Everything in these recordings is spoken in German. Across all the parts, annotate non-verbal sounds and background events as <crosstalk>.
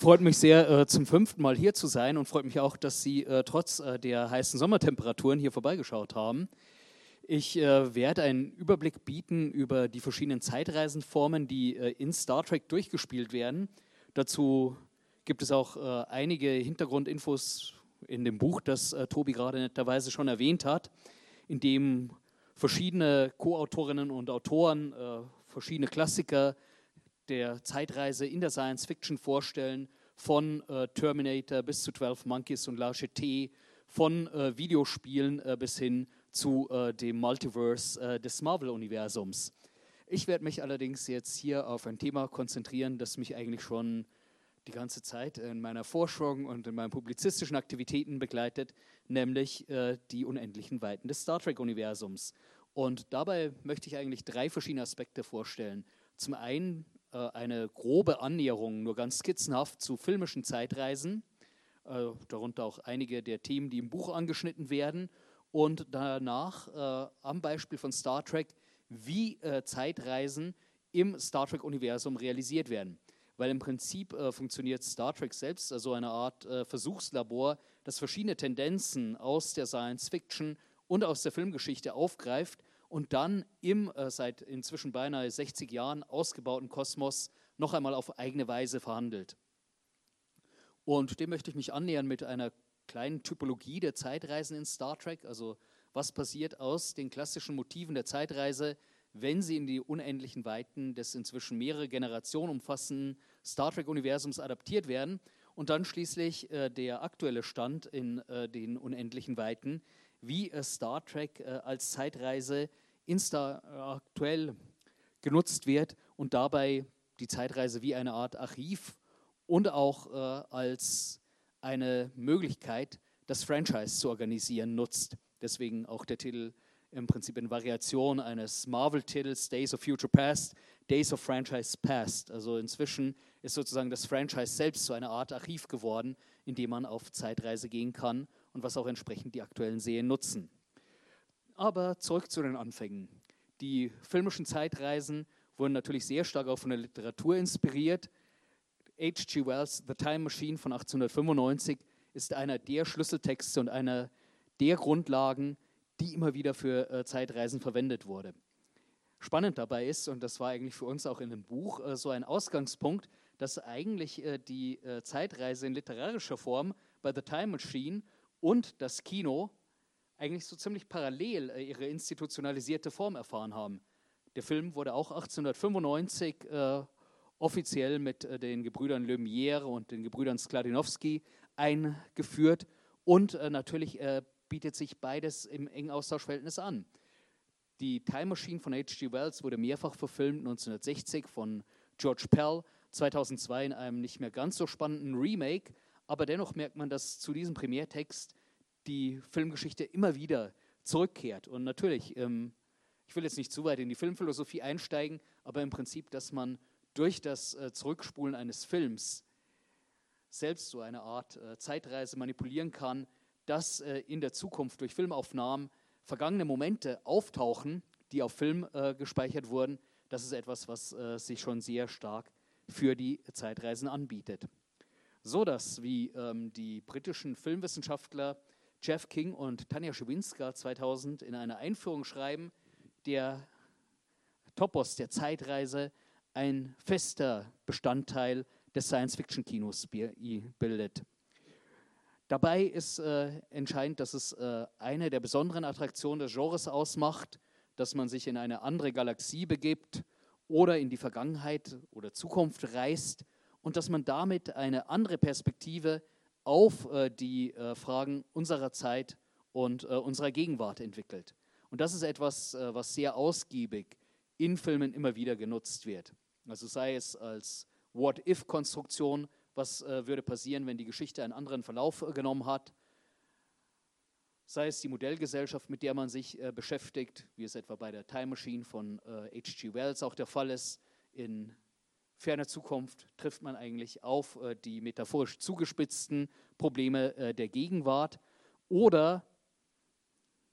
freut mich sehr, äh, zum fünften Mal hier zu sein und freut mich auch, dass Sie äh, trotz äh, der heißen Sommertemperaturen hier vorbeigeschaut haben. Ich werde einen Überblick bieten über die verschiedenen Zeitreisenformen, die in Star Trek durchgespielt werden. Dazu gibt es auch einige Hintergrundinfos in dem Buch, das Tobi gerade netterweise schon erwähnt hat, in dem verschiedene Co-Autorinnen und Autoren verschiedene Klassiker der Zeitreise in der Science Fiction vorstellen, von äh, Terminator bis zu 12 Monkeys und La Jetée, von äh, Videospielen äh, bis hin zu äh, dem Multiverse äh, des Marvel-Universums. Ich werde mich allerdings jetzt hier auf ein Thema konzentrieren, das mich eigentlich schon die ganze Zeit in meiner Forschung und in meinen publizistischen Aktivitäten begleitet, nämlich äh, die unendlichen Weiten des Star Trek-Universums. Und dabei möchte ich eigentlich drei verschiedene Aspekte vorstellen. Zum einen äh, eine grobe Annäherung, nur ganz skizzenhaft, zu filmischen Zeitreisen, äh, darunter auch einige der Themen, die im Buch angeschnitten werden, und danach äh, am Beispiel von Star Trek, wie Zeitreisen im Star Trek-Universum realisiert werden. Weil im Prinzip äh, funktioniert Star Trek selbst als so eine Art äh, Versuchslabor, das verschiedene Tendenzen aus der Science Fiction und aus der Filmgeschichte aufgreift und dann im äh, seit inzwischen beinahe 60 Jahren ausgebauten Kosmos noch einmal auf eigene Weise verhandelt. Und dem möchte ich mich annähern mit einer kleinen Typologie der Zeitreisen in Star Trek. Also was passiert aus den klassischen Motiven der Zeitreise, wenn sie in die unendlichen Weiten des inzwischen mehrere Generationen umfassenden Star Trek-Universums adaptiert werden. Und dann schließlich äh, der aktuelle Stand in äh, den unendlichen Weiten, wie Star Trek äh, als Zeitreise äh, aktuell genutzt wird und dabei die Zeitreise wie eine Art Archiv und auch äh, als eine Möglichkeit, das Franchise zu organisieren, nutzt. Deswegen auch der Titel im Prinzip in Variation eines Marvel-Titels Days of Future Past, Days of Franchise Past. Also inzwischen ist sozusagen das Franchise selbst so eine Art Archiv geworden, in dem man auf Zeitreise gehen kann und was auch entsprechend die aktuellen Serien nutzen. Aber zurück zu den Anfängen. Die filmischen Zeitreisen wurden natürlich sehr stark auch von der Literatur inspiriert. H.G. Wells' The Time Machine von 1895 ist einer der Schlüsseltexte und einer der Grundlagen, die immer wieder für äh, Zeitreisen verwendet wurde. Spannend dabei ist, und das war eigentlich für uns auch in dem Buch äh, so ein Ausgangspunkt, dass eigentlich äh, die äh, Zeitreise in literarischer Form bei The Time Machine und das Kino eigentlich so ziemlich parallel äh, ihre institutionalisierte Form erfahren haben. Der Film wurde auch 1895 äh, offiziell mit äh, den Gebrüdern Lumière und den Gebrüdern Skladinowski eingeführt und äh, natürlich äh, bietet sich beides im engen Austauschverhältnis an. Die Time Machine von H.G. Wells wurde mehrfach verfilmt, 1960 von George Pell, 2002 in einem nicht mehr ganz so spannenden Remake, aber dennoch merkt man, dass zu diesem Primärtext die Filmgeschichte immer wieder zurückkehrt. Und natürlich, ähm, ich will jetzt nicht zu weit in die Filmphilosophie einsteigen, aber im Prinzip, dass man durch das äh, Zurückspulen eines Films selbst so eine Art äh, Zeitreise manipulieren kann, dass äh, in der Zukunft durch Filmaufnahmen vergangene Momente auftauchen, die auf Film äh, gespeichert wurden. Das ist etwas, was äh, sich schon sehr stark für die Zeitreisen anbietet. So dass, wie ähm, die britischen Filmwissenschaftler Jeff King und Tanja Schewinska 2000 in einer Einführung schreiben, der Topos der Zeitreise ein fester Bestandteil des Science-Fiction-Kinos bildet. Dabei ist äh, entscheidend, dass es äh, eine der besonderen Attraktionen des Genres ausmacht, dass man sich in eine andere Galaxie begibt oder in die Vergangenheit oder Zukunft reist und dass man damit eine andere Perspektive auf äh, die äh, Fragen unserer Zeit und äh, unserer Gegenwart entwickelt. Und das ist etwas, äh, was sehr ausgiebig in Filmen immer wieder genutzt wird. Also sei es als What-If-Konstruktion, was äh, würde passieren, wenn die Geschichte einen anderen Verlauf äh, genommen hat, sei es die Modellgesellschaft, mit der man sich beschäftigt, wie es etwa bei der Time Machine von H.G. Wells auch der Fall ist, in ferner Zukunft trifft man eigentlich auf äh, die metaphorisch zugespitzten Probleme äh, der Gegenwart oder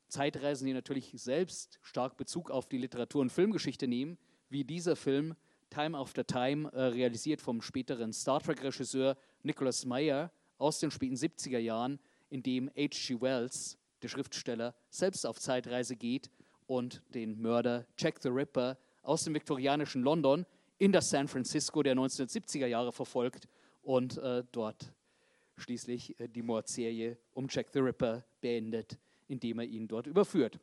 Zeitreisen, die natürlich selbst stark Bezug auf die Literatur- und Filmgeschichte nehmen, wie dieser Film Time After Time, äh, realisiert vom späteren Star Trek-Regisseur Nicholas Meyer aus den späten 70er Jahren, in dem H.G. Wells, der Schriftsteller, selbst auf Zeitreise geht und den Mörder Jack the Ripper aus dem viktorianischen London in das San Francisco der 1970er Jahre verfolgt und äh, dort schließlich äh, die Mordserie um Jack the Ripper beendet, indem er ihn dort überführt.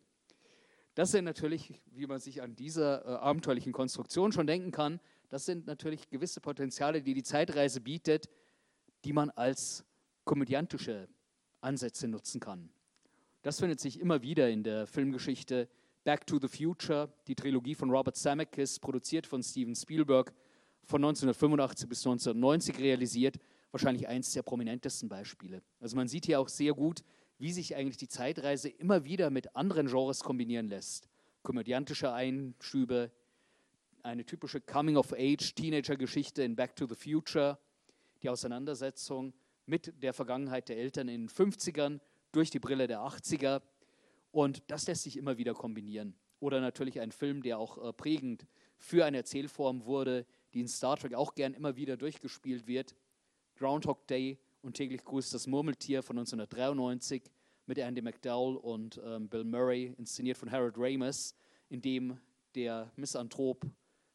Das sind natürlich, wie man sich an dieser äh, abenteuerlichen Konstruktion schon denken kann, das sind natürlich gewisse Potenziale, die die Zeitreise bietet, die man als komödiantische Ansätze nutzen kann. Das findet sich immer wieder in der Filmgeschichte. Back to the Future, die Trilogie von Robert Zemeckis, produziert von Steven Spielberg, von 1985 bis 1990 realisiert, wahrscheinlich eines der prominentesten Beispiele. Also man sieht hier auch sehr gut, wie sich eigentlich die Zeitreise immer wieder mit anderen Genres kombinieren lässt. Komödiantische Einschübe, eine typische Coming-of-Age-Teenager-Geschichte in Back to the Future, die Auseinandersetzung mit der Vergangenheit der Eltern in den 50ern durch die Brille der 80er. Und das lässt sich immer wieder kombinieren. Oder natürlich ein Film, der auch äh, prägend für eine Erzählform wurde, die in Star Trek auch gern immer wieder durchgespielt wird. Groundhog Day und täglich grüßt das Murmeltier von 1993 mit Andy McDowell und ähm, Bill Murray, inszeniert von Harold Ramis, in dem der Misanthrop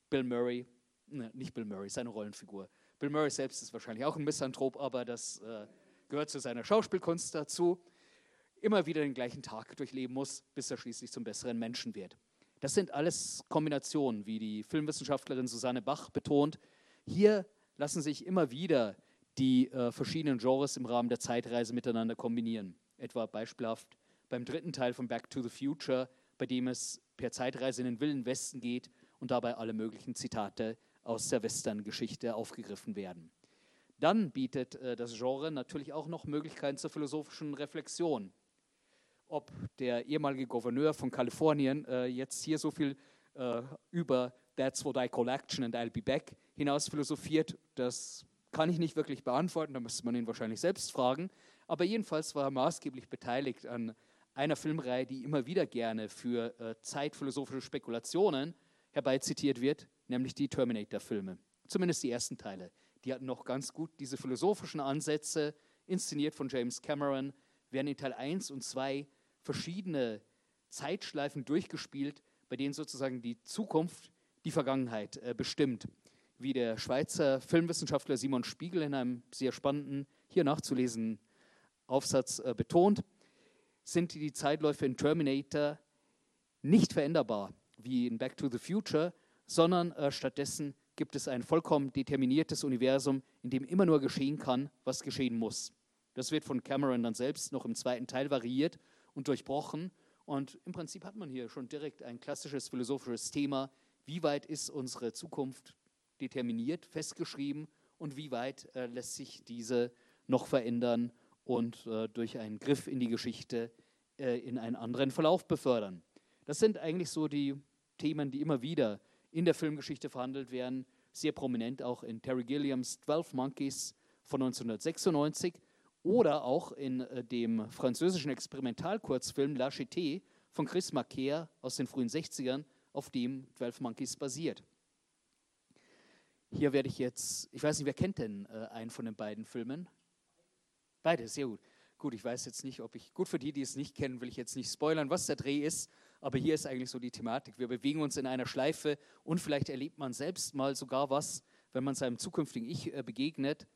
Bill Murray, ne, nicht Bill Murray, seine Rollenfigur. Bill Murray selbst ist wahrscheinlich auch ein Misanthrop, aber das äh, gehört zu seiner Schauspielkunst dazu. Immer wieder den gleichen Tag durchleben muss, bis er schließlich zum besseren Menschen wird. Das sind alles Kombinationen, wie die Filmwissenschaftlerin Susanne Bach betont. Hier lassen sich immer wieder die äh, verschiedenen Genres im Rahmen der Zeitreise miteinander kombinieren. Etwa beispielhaft beim dritten Teil von Back to the Future, bei dem es per Zeitreise in den Wilden Westen geht und dabei alle möglichen Zitate aus der Western-Geschichte aufgegriffen werden. Dann bietet äh, das Genre natürlich auch noch Möglichkeiten zur philosophischen Reflexion. Ob der ehemalige Gouverneur von Kalifornien äh, jetzt hier so viel äh, über That's what I call action and I'll be back hinaus philosophiert, das kann ich nicht wirklich beantworten, da müsste man ihn wahrscheinlich selbst fragen. Aber jedenfalls war er maßgeblich beteiligt an einer Filmreihe, die immer wieder gerne für äh, zeitphilosophische Spekulationen herbeizitiert wird, nämlich die Terminator-Filme. Zumindest die ersten Teile. Die hatten noch ganz gut diese philosophischen Ansätze, inszeniert von James Cameron, werden in Teil 1 und 2 verschiedene Zeitschleifen durchgespielt, bei denen sozusagen die Zukunft die Vergangenheit äh, bestimmt wie der Schweizer Filmwissenschaftler Simon Spiegel in einem sehr spannenden, hier nachzulesenden Aufsatz äh, betont, sind die Zeitläufe in Terminator nicht veränderbar wie in Back to the Future, sondern äh, stattdessen gibt es ein vollkommen determiniertes Universum, in dem immer nur geschehen kann, was geschehen muss. Das wird von Cameron dann selbst noch im zweiten Teil variiert und durchbrochen. Und im Prinzip hat man hier schon direkt ein klassisches philosophisches Thema. Wie weit ist unsere Zukunft determiniert, festgeschrieben und wie weit äh, lässt sich diese noch verändern und äh, durch einen Griff in die Geschichte äh, in einen anderen Verlauf befördern. Das sind eigentlich so die Themen, die immer wieder in der Filmgeschichte verhandelt werden, sehr prominent auch in Terry Gilliams 12 Monkeys von 1996 oder auch in äh, dem französischen Experimentalkurzfilm La Cité von Chris Marquer aus den frühen 60ern, auf dem 12 Monkeys basiert. Hier werde ich jetzt, ich weiß nicht, wer kennt denn äh, einen von den beiden Filmen? Beide, sehr gut. Gut, ich weiß jetzt nicht, ob ich, gut für die, die es nicht kennen, will ich jetzt nicht spoilern, was der Dreh ist, aber hier ist eigentlich so die Thematik. Wir bewegen uns in einer Schleife und vielleicht erlebt man selbst mal sogar was, wenn man seinem zukünftigen Ich äh, begegnet,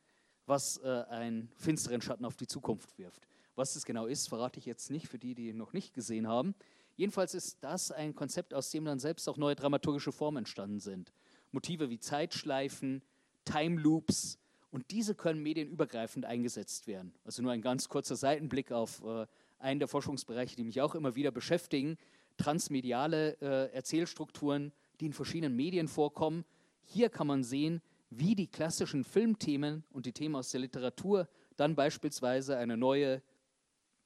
was äh, einen finsteren Schatten auf die Zukunft wirft. Was das genau ist, verrate ich jetzt nicht für die, die ihn noch nicht gesehen haben. Jedenfalls ist das ein Konzept, aus dem dann selbst auch neue dramaturgische Formen entstanden sind. Motive wie Zeitschleifen, Time Loops und diese können medienübergreifend eingesetzt werden. Also nur ein ganz kurzer Seitenblick auf äh, einen der Forschungsbereiche, die mich auch immer wieder beschäftigen, transmediale äh, Erzählstrukturen, die in verschiedenen Medien vorkommen. Hier kann man sehen, wie die klassischen Filmthemen und die Themen aus der Literatur dann beispielsweise eine neue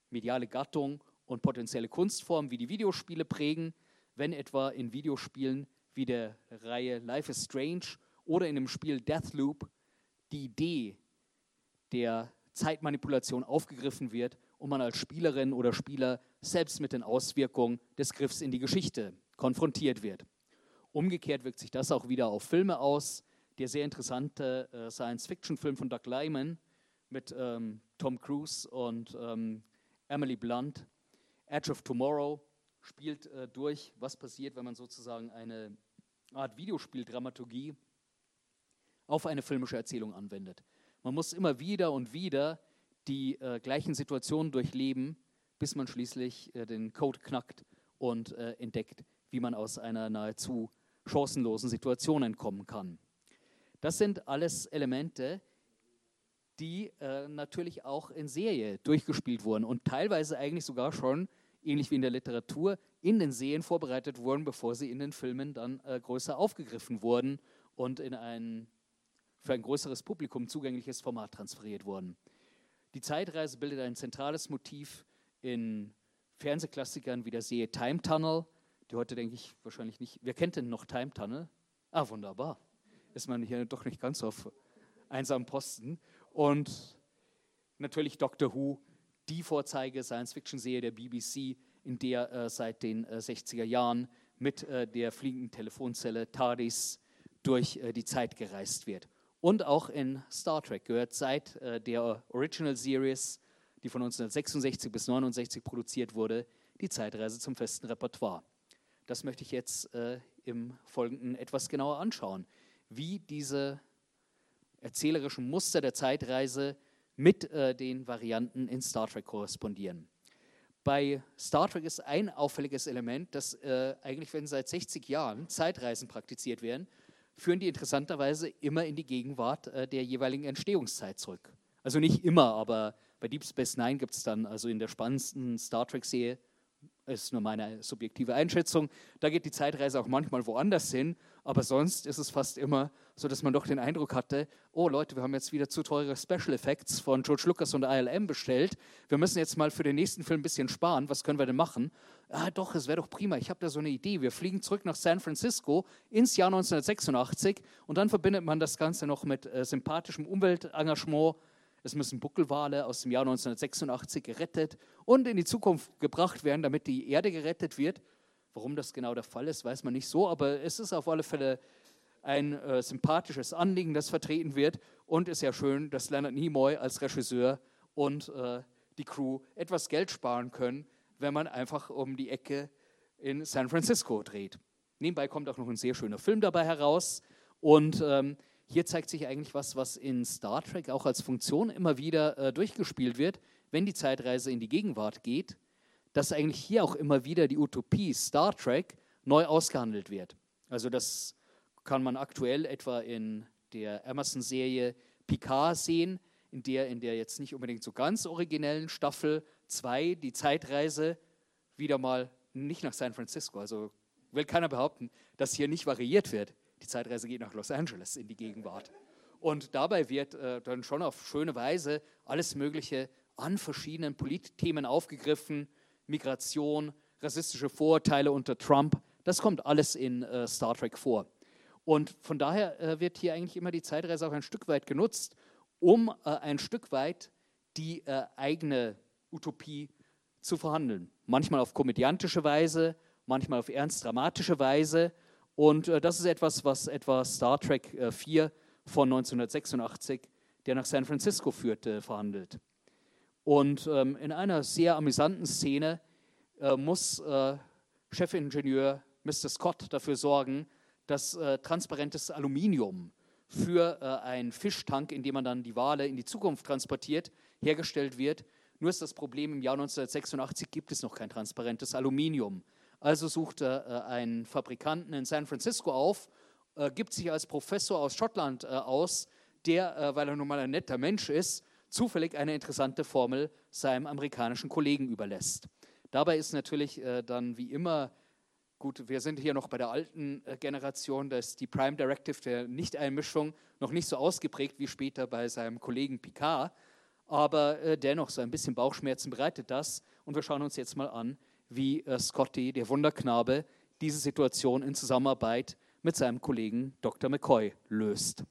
mediale Gattung und potenzielle Kunstform wie die Videospiele prägen, wenn etwa in Videospielen wie der Reihe Life is Strange oder in dem Spiel Deathloop die Idee der Zeitmanipulation aufgegriffen wird und man als Spielerin oder Spieler selbst mit den Auswirkungen des Griffs in die Geschichte konfrontiert wird. Umgekehrt wirkt sich das auch wieder auf Filme aus. Der sehr interessante äh, Science-Fiction-Film von Doug Lyman mit ähm, Tom Cruise und ähm, Emily Blunt, Edge of Tomorrow, spielt äh, durch, was passiert, wenn man sozusagen eine Art Videospieldramaturgie auf eine filmische Erzählung anwendet. Man muss immer wieder und wieder die äh, gleichen Situationen durchleben, bis man schließlich äh, den Code knackt und äh, entdeckt, wie man aus einer nahezu chancenlosen Situation entkommen kann. Das sind alles Elemente, die äh, natürlich auch in Serie durchgespielt wurden und teilweise eigentlich sogar schon, ähnlich wie in der Literatur, in den Serien vorbereitet wurden, bevor sie in den Filmen dann äh, größer aufgegriffen wurden und in ein für ein größeres Publikum zugängliches Format transferiert wurden. Die Zeitreise bildet ein zentrales Motiv in Fernsehklassikern wie der Serie Time Tunnel, die heute denke ich wahrscheinlich nicht. Wer kennt denn noch Time Tunnel? Ah, wunderbar. Ist man hier doch nicht ganz auf einsamen Posten. Und natürlich Doctor Who, die Vorzeige Science-Fiction-Serie der BBC, in der äh, seit den äh, 60er Jahren mit äh, der fliegenden Telefonzelle TARDIS durch äh, die Zeit gereist wird. Und auch in Star Trek gehört seit äh, der Original Series, die von 1966 bis 1969 produziert wurde, die Zeitreise zum festen Repertoire. Das möchte ich jetzt äh, im Folgenden etwas genauer anschauen, wie diese erzählerischen Muster der Zeitreise mit äh, den Varianten in Star Trek korrespondieren. Bei Star Trek ist ein auffälliges Element, dass äh, eigentlich, wenn seit 60 Jahren Zeitreisen praktiziert werden, führen die interessanterweise immer in die Gegenwart äh, der jeweiligen Entstehungszeit zurück. Also nicht immer, aber bei Deep Space Nine gibt es dann, also in der spannendsten Star Trek-Serie, ist nur meine subjektive Einschätzung. Da geht die Zeitreise auch manchmal woanders hin, aber sonst ist es fast immer so, dass man doch den Eindruck hatte, oh Leute, wir haben jetzt wieder zu teure Special Effects von George Lucas und ILM bestellt. Wir müssen jetzt mal für den nächsten Film ein bisschen sparen. Was können wir denn machen? Ah, doch, es wäre doch prima. Ich habe da so eine Idee. Wir fliegen zurück nach San Francisco ins Jahr 1986 und dann verbindet man das Ganze noch mit äh, sympathischem Umweltengagement es müssen Buckelwale aus dem Jahr 1986 gerettet und in die Zukunft gebracht werden, damit die Erde gerettet wird. Warum das genau der Fall ist, weiß man nicht so, aber es ist auf alle Fälle ein äh, sympathisches Anliegen, das vertreten wird. Und es ist ja schön, dass Leonard Nimoy als Regisseur und äh, die Crew etwas Geld sparen können, wenn man einfach um die Ecke in San Francisco dreht. Nebenbei kommt auch noch ein sehr schöner Film dabei heraus. Und ähm, hier zeigt sich eigentlich was, was in Star Trek auch als Funktion immer wieder äh, durchgespielt wird, wenn die Zeitreise in die Gegenwart geht, dass eigentlich hier auch immer wieder die Utopie Star Trek neu ausgehandelt wird. Also das kann man aktuell etwa in der Amazon-Serie Picard sehen, in der in der jetzt nicht unbedingt so ganz originellen Staffel 2 die Zeitreise wieder mal nicht nach San Francisco, also will keiner behaupten, dass hier nicht variiert wird. Die Zeitreise geht nach Los Angeles in die Gegenwart. Und dabei wird äh, dann schon auf schöne Weise alles Mögliche an verschiedenen Politthemen aufgegriffen. Migration, rassistische Vorurteile unter Trump, das kommt alles in äh, Star Trek vor. Und von daher äh, wird hier eigentlich immer die Zeitreise auch ein Stück weit genutzt, um äh, ein Stück weit die äh, eigene Utopie zu verhandeln. Manchmal auf komödiantische Weise, manchmal auf ernst dramatische Weise und äh, das ist etwas, was etwa Star Trek äh, 4 von 1986, der nach San Francisco führte, verhandelt. Und ähm, in einer sehr amüsanten Szene äh, muss äh, Chefingenieur Mr. Scott dafür sorgen, dass äh, transparentes Aluminium für äh, einen Fischtank, in dem man dann die Wale in die Zukunft transportiert, hergestellt wird. Nur ist das Problem, im Jahr 1986 gibt es noch kein transparentes Aluminium. Also sucht er äh, einen Fabrikanten in San Francisco auf, äh, gibt sich als Professor aus Schottland äh, aus, der, weil er nun mal ein netter Mensch ist, zufällig eine interessante Formel seinem amerikanischen Kollegen überlässt. Dabei ist natürlich dann wie immer, gut, wir sind hier noch bei der alten Generation, da ist die Prime Directive der Nichteinmischung noch nicht so ausgeprägt wie später bei seinem Kollegen Picard, aber dennoch so ein bisschen Bauchschmerzen bereitet das. Und wir schauen uns jetzt mal an, wie äh, Scotty, der Wunderknabe, diese Situation in Zusammenarbeit mit seinem Kollegen Dr. McCoy löst.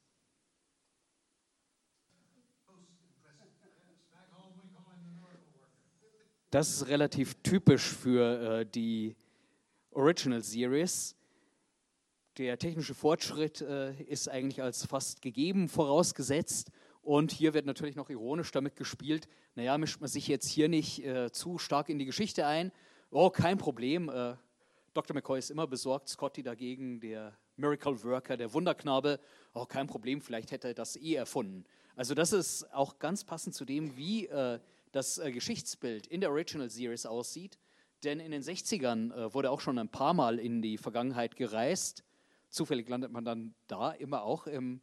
Das ist relativ typisch für äh, die Original Series. der technische Fortschritt äh, ist eigentlich als fast gegeben vorausgesetzt. Und hier wird natürlich noch ironisch damit gespielt, naja, mischt man sich jetzt hier nicht äh, zu stark in die Geschichte ein. Oh, kein Problem. Äh, Dr. McCoy ist immer besorgt, Scotty dagegen, der Miracle Worker, der Wunderknabe, oh, kein Problem, vielleicht hätte er das eh erfunden. Also das ist auch ganz passend zu dem, wie äh, das äh, Geschichtsbild in der Original Series aussieht. Denn in den 60ern äh, wurde auch schon ein paar Mal in die Vergangenheit gereist. Zufällig landet man dann da immer auch im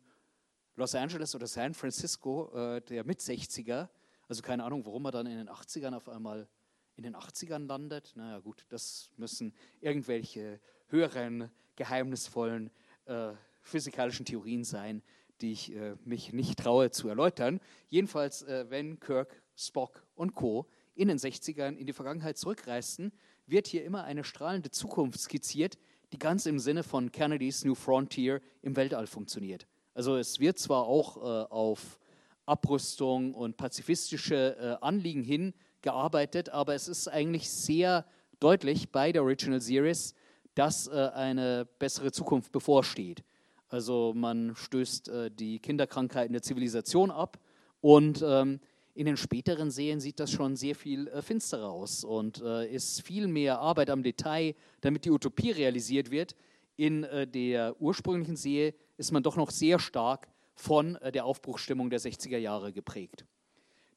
Los Angeles oder San Francisco äh, der Mit-60er. Also keine Ahnung, warum man dann in den 80ern auf einmal in den 80ern landet. Naja gut, das müssen irgendwelche höheren, geheimnisvollen äh, physikalischen Theorien sein, die ich äh, mich nicht traue zu erläutern. Jedenfalls, äh, wenn Kirk, Spock und Co. in den 60ern in die Vergangenheit zurückreisten, wird hier immer eine strahlende Zukunft skizziert, die ganz im Sinne von Kennedys New Frontier im Weltall funktioniert. Also es wird zwar auch äh, auf Abrüstung und pazifistische äh, Anliegen hin gearbeitet, aber es ist eigentlich sehr deutlich bei der Original Series, dass äh, eine bessere Zukunft bevorsteht. Also man stößt äh, die Kinderkrankheiten der Zivilisation ab und ähm, in den späteren Serien sieht das schon sehr viel äh, finsterer aus und äh, ist viel mehr Arbeit am Detail, damit die Utopie realisiert wird. In äh, der ursprünglichen Serie ist man doch noch sehr stark von äh, der Aufbruchsstimmung der 60er Jahre geprägt.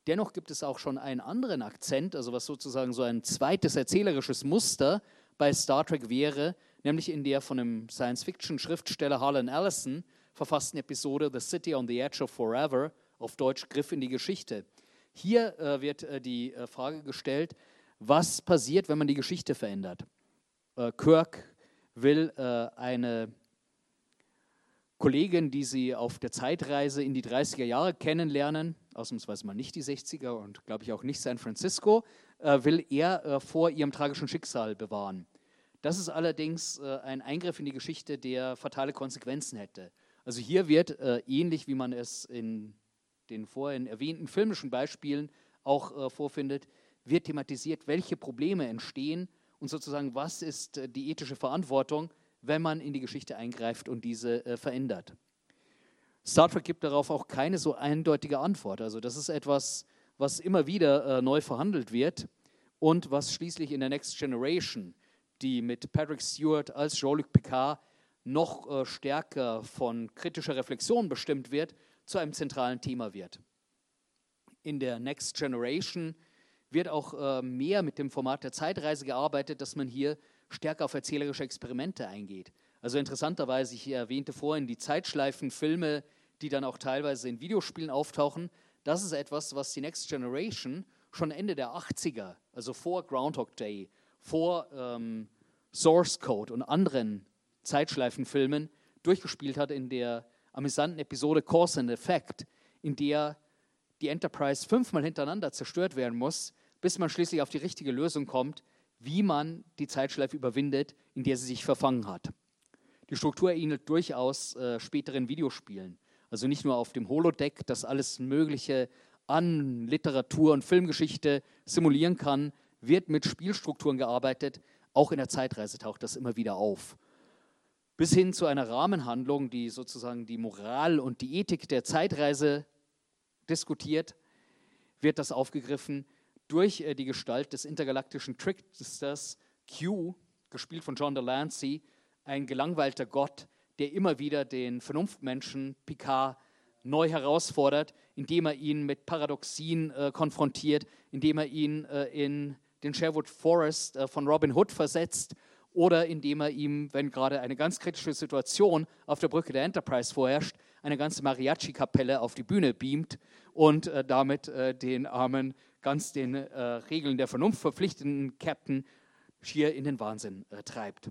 Dennoch gibt es auch schon einen anderen Akzent, also was sozusagen so ein zweites erzählerisches Muster bei Star Trek wäre, nämlich in der von dem Science-Fiction-Schriftsteller Harlan Ellison verfassten Episode The City on the Edge of Forever, auf Deutsch Griff in die Geschichte. Hier äh, wird äh, die äh, Frage gestellt, was passiert, wenn man die Geschichte verändert. Äh, Kirk will äh, eine Kollegin, die sie auf der Zeitreise in die 30er Jahre kennenlernen, ausnahmsweise mal nicht die 60er und glaube ich auch nicht San Francisco, äh, will er äh, vor ihrem tragischen Schicksal bewahren. Das ist allerdings äh, ein Eingriff in die Geschichte, der fatale Konsequenzen hätte. Also hier wird äh, ähnlich wie man es in den vorhin erwähnten filmischen Beispielen auch äh, vorfindet, wird thematisiert, welche Probleme entstehen und sozusagen, was ist äh, die ethische Verantwortung, wenn man in die Geschichte eingreift und diese verändert. Star Trek gibt darauf auch keine so eindeutige Antwort. Also das ist etwas, was immer wieder äh, neu verhandelt wird und was schließlich in der Next Generation, die mit Patrick Stewart als Jean-Luc Picard noch äh, stärker von kritischer Reflexion bestimmt wird, zu einem zentralen Thema wird. In der Next Generation wird auch äh, mehr mit dem Format der Zeitreise gearbeitet, dass man hier stärker auf erzählerische Experimente eingeht. Also interessanterweise, ich erwähnte vorhin die Zeitschleifenfilme, die dann auch teilweise in Videospielen auftauchen. Das ist etwas, was die Next Generation schon Ende der 80er, also vor Groundhog Day, vor ähm, Source Code und anderen Zeitschleifenfilmen durchgespielt hat in der amüsanten Episode Cause and Effect, in der die Enterprise fünfmal hintereinander zerstört werden muss, bis man schließlich auf die richtige Lösung kommt, wie man die Zeitschleife überwindet, in der sie sich verfangen hat. Die Struktur ähnelt durchaus äh, späteren Videospielen. Also nicht nur auf dem Holodeck, das alles Mögliche an Literatur und Filmgeschichte simulieren kann, wird mit Spielstrukturen gearbeitet. Auch in der Zeitreise taucht das immer wieder auf. Bis hin zu einer Rahmenhandlung, die sozusagen die Moral und die Ethik der Zeitreise diskutiert, wird das aufgegriffen durch äh, die Gestalt des intergalaktischen Tricksters Q, gespielt von John Delancey, ein gelangweilter Gott, der immer wieder den Vernunftmenschen Picard neu herausfordert, indem er ihn mit Paradoxien äh, konfrontiert, indem er ihn äh, in den Sherwood Forest äh, von Robin Hood versetzt oder indem er ihm, wenn gerade eine ganz kritische Situation auf der Brücke der Enterprise vorherrscht, eine ganze Mariachi-Kapelle auf die Bühne beamt und äh, damit äh, den armen, ganz den äh, Regeln der Vernunft verpflichtenden Captain schier in den Wahnsinn treibt.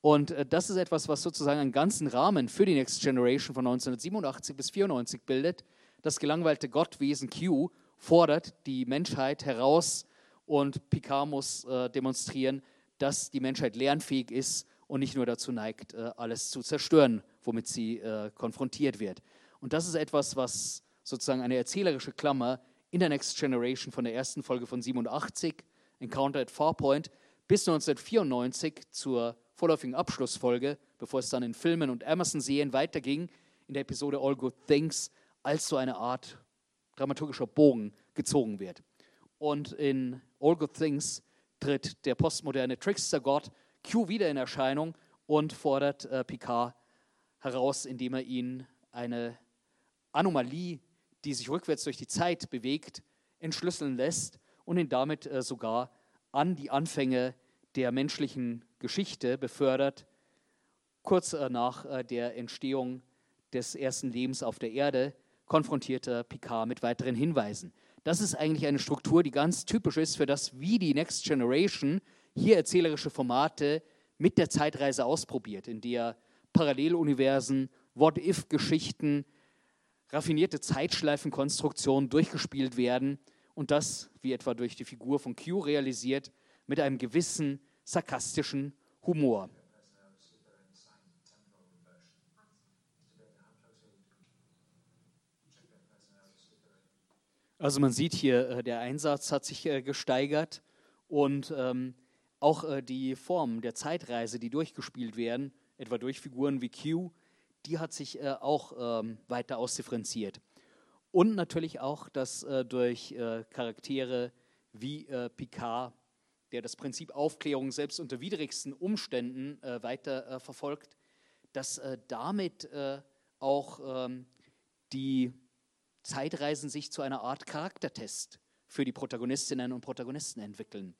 Und äh, das ist etwas, was sozusagen einen ganzen Rahmen für die Next Generation von 1987 bis 1994 bildet. Das gelangweilte Gottwesen Q fordert die Menschheit heraus und Picard muss äh, demonstrieren, dass die Menschheit lernfähig ist und nicht nur dazu neigt, alles zu zerstören, womit sie konfrontiert wird. Und das ist etwas, was sozusagen eine erzählerische Klammer in der Next Generation von der ersten Folge von 87, Encounter at Farpoint, bis 1994 zur vorläufigen Abschlussfolge, bevor es dann in Filmen und Amazon-Serien weiterging, in der Episode All Good Things, als so eine Art dramaturgischer Bogen gezogen wird. Und in All Good Things tritt der postmoderne Trickster-Gott Q wieder in Erscheinung und fordert äh, Picard heraus, indem er ihn eine Anomalie, die sich rückwärts durch die Zeit bewegt, entschlüsseln lässt und ihn damit äh, sogar an die Anfänge der menschlichen Geschichte befördert, kurz nach äh, der Entstehung des ersten Lebens auf der Erde, konfrontierte Picard mit weiteren Hinweisen. Das ist eigentlich eine Struktur, die ganz typisch ist für das, wie die Next Generation hier erzählerische Formate mit der Zeitreise ausprobiert, in der Paralleluniversen, What-If-Geschichten, raffinierte Zeitschleifenkonstruktionen durchgespielt werden und das, wie etwa durch die Figur von Q realisiert, mit einem gewissen sarkastischen Humor. Also man sieht hier, äh, der Einsatz hat sich äh, gesteigert und ähm, auch äh, die Form der Zeitreise, die durchgespielt werden, etwa durch Figuren wie Q, die hat sich auch ähm, weiter ausdifferenziert. Und natürlich auch, dass durch Charaktere wie Picard, der das Prinzip Aufklärung selbst unter widrigsten Umständen äh, weiter äh, verfolgt, dass damit auch ähm, die Zeitreisen sich zu einer Art Charaktertest für die Protagonistinnen und Protagonisten entwickeln.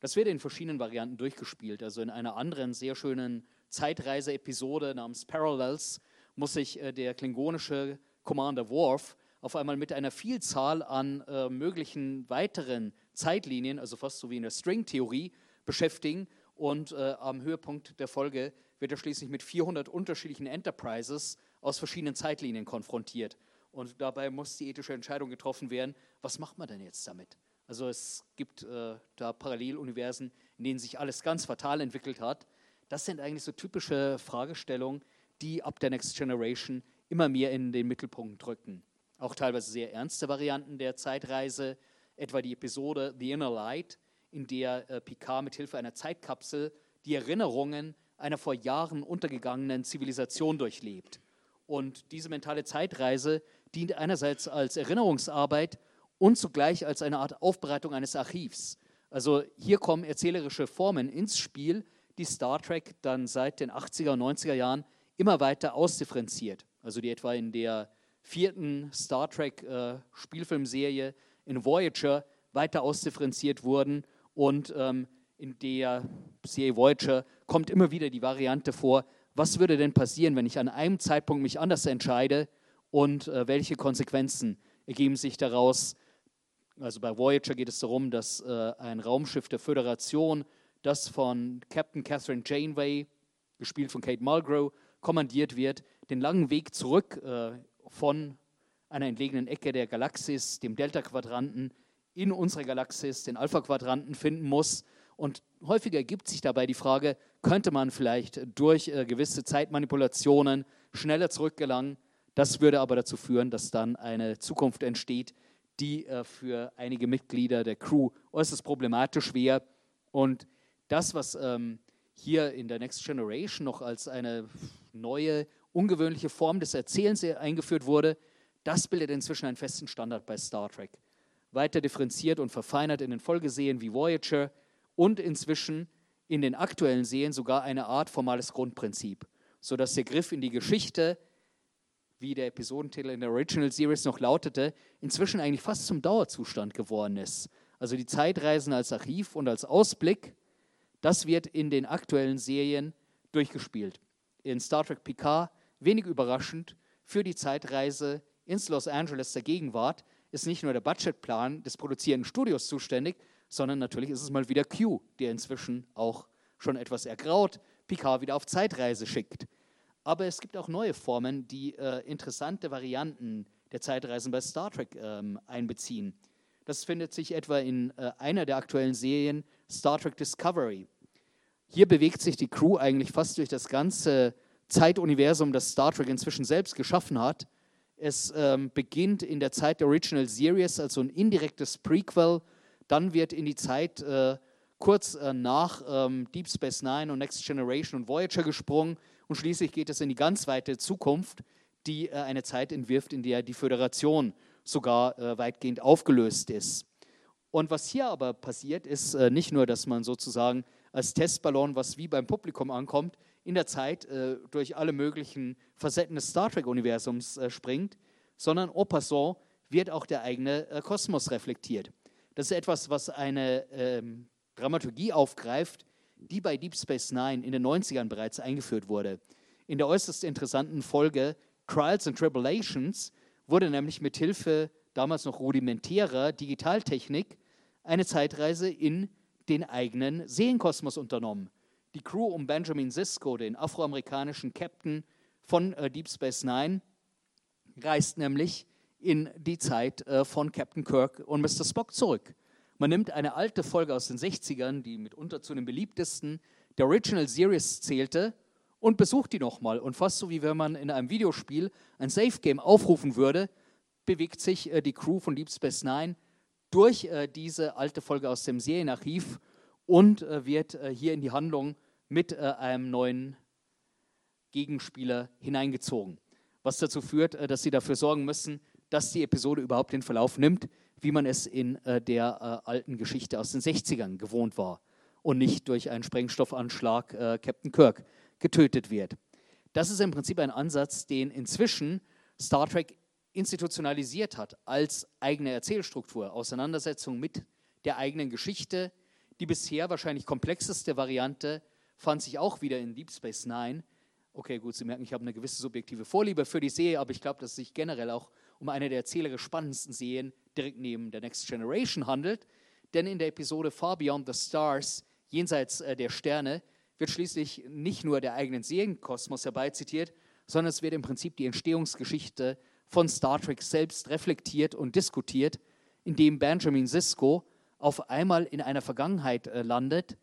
Das wird in verschiedenen Varianten durchgespielt. Also in einer anderen sehr schönen Zeitreise-Episode namens Parallels muss sich äh, der klingonische Commander Worf auf einmal mit einer Vielzahl an äh, möglichen weiteren Zeitlinien, also fast so wie in der String-Theorie, beschäftigen. Und äh, am Höhepunkt der Folge wird er schließlich mit 400 unterschiedlichen Enterprises aus verschiedenen Zeitlinien konfrontiert. Und dabei muss die ethische Entscheidung getroffen werden, was macht man denn jetzt damit? Also es gibt äh, da Paralleluniversen, in denen sich alles ganz fatal entwickelt hat. Das sind eigentlich so typische Fragestellungen, die ab der Next Generation immer mehr in den Mittelpunkt rücken. Auch teilweise sehr ernste Varianten der Zeitreise, etwa die Episode The Inner Light, in der äh, Picard mit Hilfe einer Zeitkapsel die Erinnerungen einer vor Jahren untergegangenen Zivilisation durchlebt. Und diese mentale Zeitreise dient einerseits als Erinnerungsarbeit und zugleich als eine Art Aufbereitung eines Archivs. Also hier kommen erzählerische Formen ins Spiel, die Star Trek dann seit den 80er und 90er Jahren immer weiter ausdifferenziert. Also die etwa in der vierten Star Trek äh, Spielfilmserie in Voyager weiter ausdifferenziert wurden und ähm, in der Serie Voyager kommt immer wieder die Variante vor, was würde denn passieren, wenn ich an einem Zeitpunkt mich anders entscheide und äh, welche Konsequenzen ergeben sich daraus. Also bei Voyager geht es darum, dass äh, ein Raumschiff der Föderation, das von Captain Catherine Janeway, gespielt von Kate Mulgrew, kommandiert wird, den langen Weg zurück äh, von einer entlegenen Ecke der Galaxis, dem Delta-Quadranten, in unsere Galaxis, den Alpha-Quadranten finden muss. Und häufiger ergibt sich dabei die Frage, könnte man vielleicht durch äh, gewisse Zeitmanipulationen schneller zurückgelangen? Das würde aber dazu führen, dass dann eine Zukunft entsteht, die äh, für einige Mitglieder der Crew äußerst problematisch wäre. Und das, was ähm, hier in der Next Generation noch als eine neue, ungewöhnliche Form des Erzählens eingeführt wurde, das bildet inzwischen einen festen Standard bei Star Trek. Weiter differenziert und verfeinert in den Folgeserien wie Voyager und inzwischen in den aktuellen Serien sogar eine Art formales Grundprinzip, sodass der Griff in die Geschichte, wie der Episodentitel in der Original Series noch lautete, inzwischen eigentlich fast zum Dauerzustand geworden ist. Also die Zeitreisen als Archiv und als Ausblick, das wird in den aktuellen Serien durchgespielt. In Star Trek Picard, wenig überraschend, für die Zeitreise ins Los Angeles der Gegenwart ist nicht nur der Budgetplan des produzierenden Studios zuständig, sondern natürlich ist es mal wieder Q, der inzwischen auch schon etwas ergraut Picard wieder auf Zeitreise schickt. Aber es gibt auch neue Formen, die äh, interessante Varianten der Zeitreisen bei Star Trek ähm, einbeziehen. Das findet sich etwa in äh, einer der aktuellen Serien Star Trek Discovery. Hier bewegt sich die Crew eigentlich fast durch das ganze Zeituniversum, das Star Trek inzwischen selbst geschaffen hat. Es ähm, beginnt in der Zeit der Original Series, also ein indirektes Prequel dann wird in die Zeit äh, kurz äh, nach ähm, Deep Space Nine und Next Generation und Voyager gesprungen und schließlich geht es in die ganz weite Zukunft, die äh, eine Zeit entwirft, in der die Föderation sogar äh, weitgehend aufgelöst ist. Und was hier aber passiert, ist äh, nicht nur, dass man sozusagen als Testballon, was wie beim Publikum ankommt, in der Zeit äh, durch alle möglichen Facetten des Star Trek-Universums äh, springt, sondern au passant wird auch der eigene äh, Kosmos reflektiert. Das ist etwas, was eine ähm, Dramaturgie aufgreift, die bei Deep Space Nine in den 90ern bereits eingeführt wurde. In der äußerst interessanten Folge Trials and Tribulations wurde nämlich mit Hilfe damals noch rudimentärer Digitaltechnik eine Zeitreise in den eigenen Seelenkosmos unternommen. Die Crew um Benjamin Sisko, den afroamerikanischen Captain von äh, Deep Space Nine, reist nämlich in die Zeit äh, von Captain Kirk und Mr. Spock zurück. Man nimmt eine alte Folge aus den 60ern, die mitunter zu den beliebtesten der Original Series zählte, und besucht die nochmal. Und fast so wie wenn man in einem Videospiel ein Safe Game aufrufen würde, bewegt sich äh, die Crew von Deep Space Nine durch äh, diese alte Folge aus dem Serienarchiv und äh, wird äh, hier in die Handlung mit äh, einem neuen Gegenspieler hineingezogen. Was dazu führt, äh, dass sie dafür sorgen müssen, dass die Episode überhaupt den Verlauf nimmt, wie man es in der alten Geschichte aus den 60ern gewohnt war und nicht durch einen Sprengstoffanschlag Captain Kirk getötet wird. Das ist im Prinzip ein Ansatz, den inzwischen Star Trek institutionalisiert hat als eigene Erzählstruktur, Auseinandersetzung mit der eigenen Geschichte. Die bisher wahrscheinlich komplexeste Variante fand sich auch wieder in Deep Space Nine. Okay, gut, Sie merken, ich habe eine gewisse subjektive Vorliebe für die Serie, aber ich glaube, dass es sich generell auch um eine der erzählerisch spannendsten Serien direkt neben der Next Generation handelt. Denn in der Episode Far Beyond the Stars, jenseits äh, der Sterne, wird schließlich nicht nur der eigenen Serienkosmos herbeizitiert, sondern es wird im Prinzip die Entstehungsgeschichte von Star Trek selbst reflektiert und diskutiert, indem Benjamin Sisko auf einmal in einer Vergangenheit äh, landet,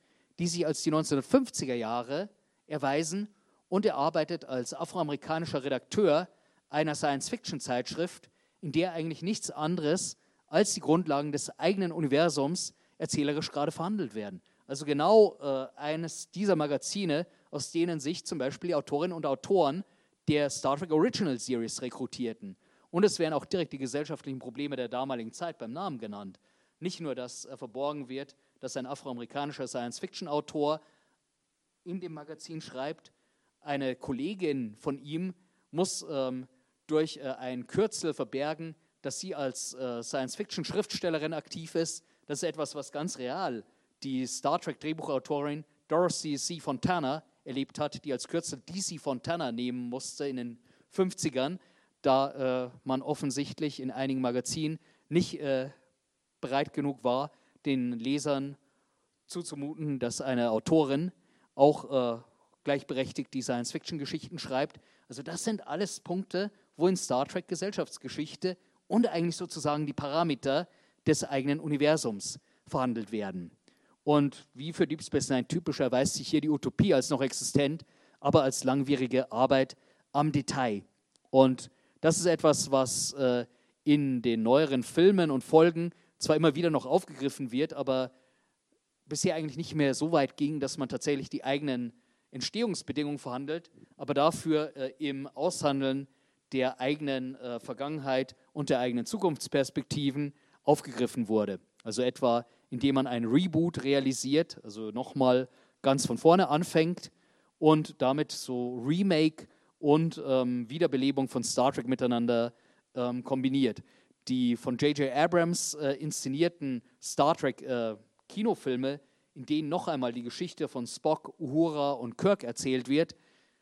die sich als die 1950er Jahre erweisen und er arbeitet als afroamerikanischer Redakteur einer Science-Fiction-Zeitschrift, in der eigentlich nichts anderes als die Grundlagen des eigenen Universums erzählerisch gerade verhandelt werden. Also genau äh, eines dieser Magazine, aus denen sich zum Beispiel die Autorinnen und Autoren der Star Trek Original Series rekrutierten. Und es werden auch direkt die gesellschaftlichen Probleme der damaligen Zeit beim Namen genannt. Nicht nur, dass äh, verborgen wird, dass ein afroamerikanischer Science-Fiction-Autor in dem Magazin schreibt, eine Kollegin von ihm muss ähm, durch äh, ein Kürzel verbergen, dass sie als äh, Science-Fiction-Schriftstellerin aktiv ist. Das ist etwas, was ganz real die Star Trek-Drehbuchautorin Dorothy C. Fontana erlebt hat, die als Kürzel DC Fontana nehmen musste in den 50ern, da äh, man offensichtlich in einigen Magazinen nicht äh, bereit genug war, den Lesern zuzumuten, dass eine Autorin auch äh, gleichberechtigt die Science-Fiction-Geschichten schreibt. Also das sind alles Punkte, wo in Star Trek Gesellschaftsgeschichte und eigentlich sozusagen die Parameter des eigenen Universums verhandelt werden. Und wie für Deep Space Nine typisch erweist sich hier die Utopie als noch existent, aber als langwierige Arbeit am Detail. Und das ist etwas, was äh, in den neueren Filmen und Folgen zwar immer wieder noch aufgegriffen wird, aber bisher eigentlich nicht mehr so weit ging, dass man tatsächlich die eigenen Entstehungsbedingungen verhandelt, aber dafür äh, im Aushandeln der eigenen äh, Vergangenheit und der eigenen Zukunftsperspektiven aufgegriffen wurde. Also etwa indem man ein Reboot realisiert, also nochmal ganz von vorne anfängt und damit so Remake und ähm, Wiederbelebung von Star Trek miteinander ähm, kombiniert. Die von J.J. Abrams äh, inszenierten Star Trek äh, in denen noch einmal die Geschichte von Spock, Uhura und Kirk erzählt wird,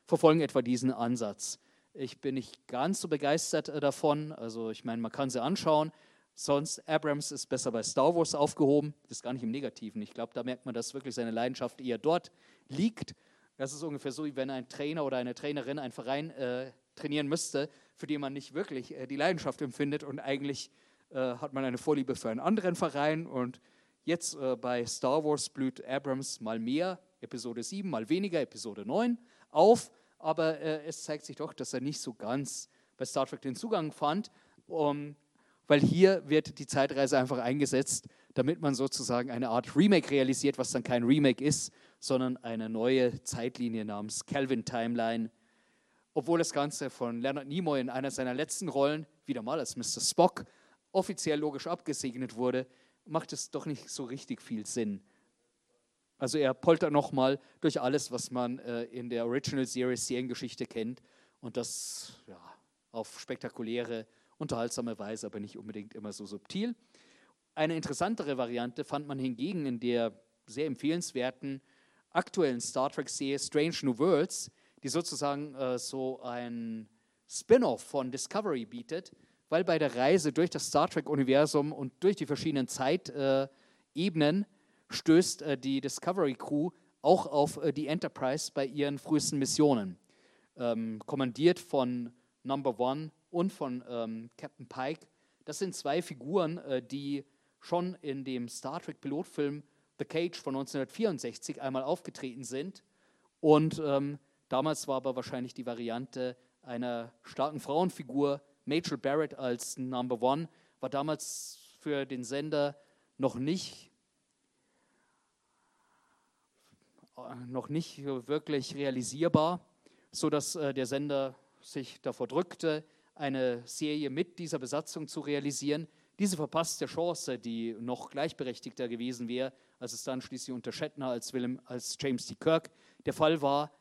verfolgen etwa diesen Ansatz. Ich bin nicht ganz so begeistert äh, davon. Also ich meine, man kann sie anschauen, Sonst, Abrams ist besser bei Star Wars aufgehoben. Das ist gar nicht im Negativen. Ich glaube, da merkt man, dass wirklich seine Leidenschaft eher dort liegt. Das ist ungefähr so, wie wenn ein Trainer oder eine Trainerin einen Verein äh, trainieren müsste, für den man nicht wirklich äh, die Leidenschaft empfindet und eigentlich äh, hat man eine Vorliebe für einen anderen Verein. Und jetzt äh, bei Star Wars blüht Abrams mal mehr, Episode 7, mal weniger, Episode 9 auf. Aber es zeigt sich doch, dass er nicht so ganz bei Star Trek den Zugang fand. Weil hier wird die Zeitreise einfach eingesetzt, damit man sozusagen eine Art Remake realisiert, was dann kein Remake ist, sondern eine neue Zeitlinie namens Calvin Timeline. Obwohl das Ganze von Leonard Nimoy in einer seiner letzten Rollen, wieder mal als Mr. Spock, offiziell logisch abgesegnet wurde, macht es doch nicht so richtig viel Sinn. Also er poltert nochmal durch alles, was man äh, in der Original Series Seriengeschichte kennt und das ja, auf spektakuläre, unterhaltsame Weise, aber nicht unbedingt immer so subtil. Eine interessantere Variante fand man hingegen in der sehr empfehlenswerten aktuellen Star Trek-Serie Strange New Worlds, die sozusagen äh, so ein Spin-off von Discovery bietet, weil bei der Reise durch das Star Trek-Universum und durch die verschiedenen Zeitebenen äh, stößt äh, die Discovery Crew auch auf äh, die Enterprise bei ihren frühesten Missionen. Ähm, kommandiert von Number One und von ähm, Captain Pike. Das sind zwei Figuren, äh, die schon in dem Star Trek-Pilotfilm The Cage von 1964 einmal aufgetreten sind. Und ähm, damals war aber wahrscheinlich die Variante einer starken Frauenfigur, Major Barrett als Number One, war damals für den Sender noch nicht noch nicht wirklich realisierbar, sodass äh, der Sender sich davor drückte, eine Serie mit dieser Besatzung zu realisieren. Diese verpasste Chance, die noch gleichberechtigter gewesen wäre, als es dann schließlich unter Shatner als, Willem, als James D. Kirk der Fall war,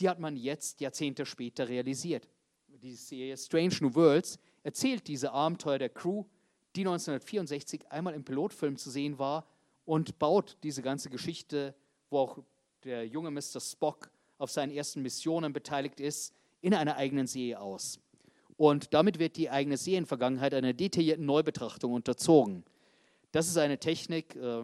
die hat man jetzt Jahrzehnte später realisiert. Die Serie Strange New Worlds erzählt diese Abenteuer der Crew, die 1964 einmal im Pilotfilm zu sehen war und baut diese ganze Geschichte, wo auch der junge Mr. Spock auf seinen ersten Missionen beteiligt ist, in einer eigenen Serie aus. Und damit wird die eigene Serienvergangenheit einer detaillierten Neubetrachtung unterzogen. Das ist eine Technik, äh,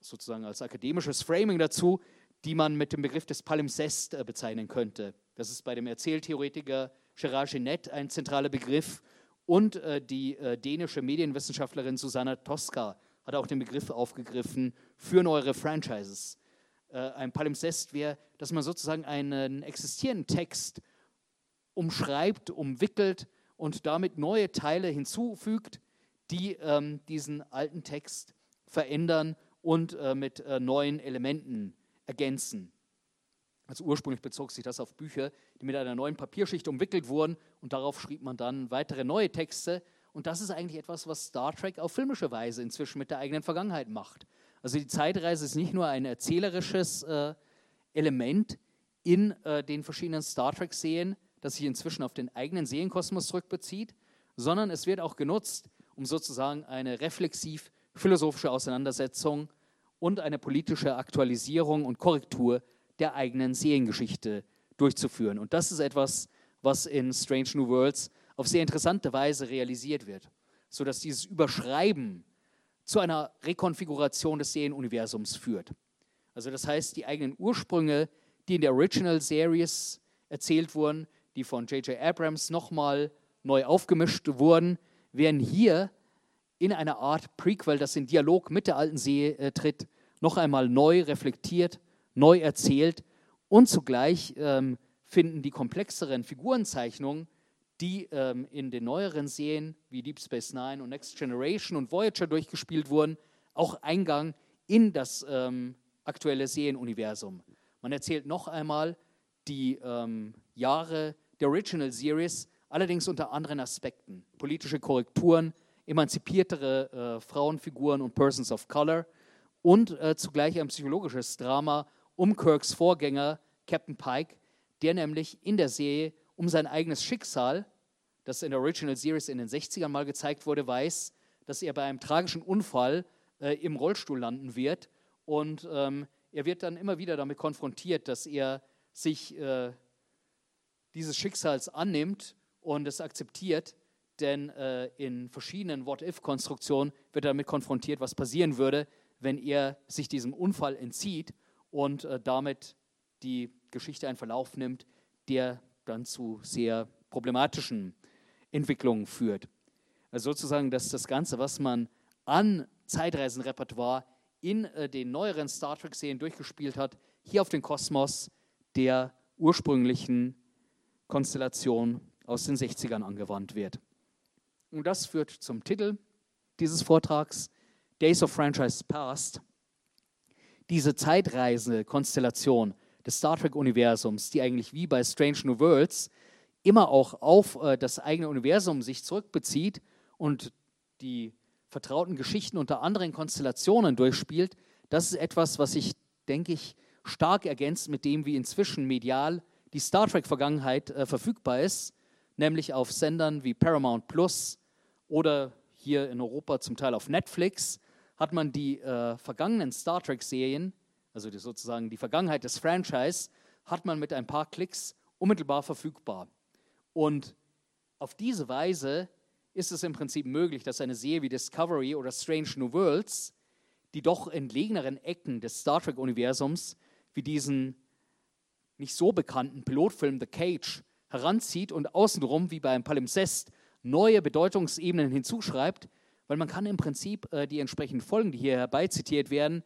sozusagen als akademisches Framing dazu, die man mit dem Begriff des Palimpsest äh, bezeichnen könnte. Das ist bei dem Erzähltheoretiker Gerard Genet ein zentraler Begriff und äh, die dänische Medienwissenschaftlerin Susanna Tosca hat auch den Begriff aufgegriffen für neuere Franchises äh, ein Palimpsest wäre, dass man sozusagen einen existierenden Text umschreibt, umwickelt und damit neue Teile hinzufügt, die ähm, diesen alten Text verändern und äh, mit äh, neuen Elementen ergänzen. Also ursprünglich bezog sich das auf Bücher, die mit einer neuen Papierschicht umwickelt wurden und darauf schrieb man dann weitere neue Texte. Und das ist eigentlich etwas, was Star Trek auf filmische Weise inzwischen mit der eigenen Vergangenheit macht. Also die Zeitreise ist nicht nur ein erzählerisches äh, Element in äh, den verschiedenen Star Trek-Serien, das sich inzwischen auf den eigenen Serienkosmos zurückbezieht, sondern es wird auch genutzt, um sozusagen eine reflexiv-philosophische Auseinandersetzung und eine politische Aktualisierung und Korrektur der eigenen Seriengeschichte durchzuführen. Und das ist etwas, was in Strange New Worlds auf sehr interessante Weise realisiert wird, sodass dieses Überschreiben zu einer Rekonfiguration des Serienuniversums führt. Also das heißt, die eigenen Ursprünge, die in der Original Series erzählt wurden, die von J.J. Abrams nochmal neu aufgemischt wurden, werden hier in einer Art Prequel, das in Dialog mit der alten Serie äh, tritt, noch einmal neu reflektiert, neu erzählt und zugleich ähm, finden die komplexeren Figurenzeichnungen die ähm, in den neueren Serien wie Deep Space Nine und Next Generation und Voyager durchgespielt wurden, auch Eingang in das ähm, aktuelle Serienuniversum. Man erzählt noch einmal die ähm, Jahre der Original Series, allerdings unter anderen Aspekten. Politische Korrekturen, emanzipiertere äh, Frauenfiguren und Persons of Color und äh, zugleich ein psychologisches Drama um Kirks Vorgänger Captain Pike, der nämlich in der Serie um sein eigenes Schicksal, das in der Original Series in den 60ern mal gezeigt wurde, weiß, dass er bei einem tragischen Unfall äh, im Rollstuhl landen wird. Und ähm, er wird dann immer wieder damit konfrontiert, dass er sich äh, dieses Schicksals annimmt und es akzeptiert. Denn äh, in verschiedenen What-If-Konstruktionen wird damit konfrontiert, was passieren würde, wenn er sich diesem Unfall entzieht und äh, damit die Geschichte einen Verlauf nimmt, der dann zu sehr problematischen Entwicklungen führt. Also sozusagen, dass das Ganze, was man an Zeitreisenrepertoire in äh, den neueren Star Trek-Serien durchgespielt hat, hier auf den Kosmos der ursprünglichen Konstellation aus den 60ern angewandt wird. Und das führt zum Titel dieses Vortrags, Days of Franchise Past, diese Zeitreise-Konstellation des Star Trek-Universums, die eigentlich wie bei Strange New Worlds immer auch auf äh, das eigene Universum sich zurückbezieht und die vertrauten Geschichten unter anderen Konstellationen durchspielt, das ist etwas, was sich, denke ich, stark ergänzt mit dem, wie inzwischen medial die Star Trek-Vergangenheit äh, verfügbar ist, nämlich auf Sendern wie Paramount Plus oder hier in Europa zum Teil auf Netflix, hat man die äh, vergangenen Star Trek-Serien, also die, sozusagen die Vergangenheit des Franchise, hat man mit ein paar Klicks unmittelbar verfügbar. Und auf diese Weise ist es im Prinzip möglich, dass eine Serie wie Discovery oder Strange New Worlds die doch entlegeneren Ecken des Star Trek-Universums wie diesen nicht so bekannten Pilotfilm The Cage heranzieht und außenrum wie beim Palimpsest neue Bedeutungsebenen hinzuschreibt, weil man kann im Prinzip äh, die entsprechenden Folgen, die hier herbeizitiert werden,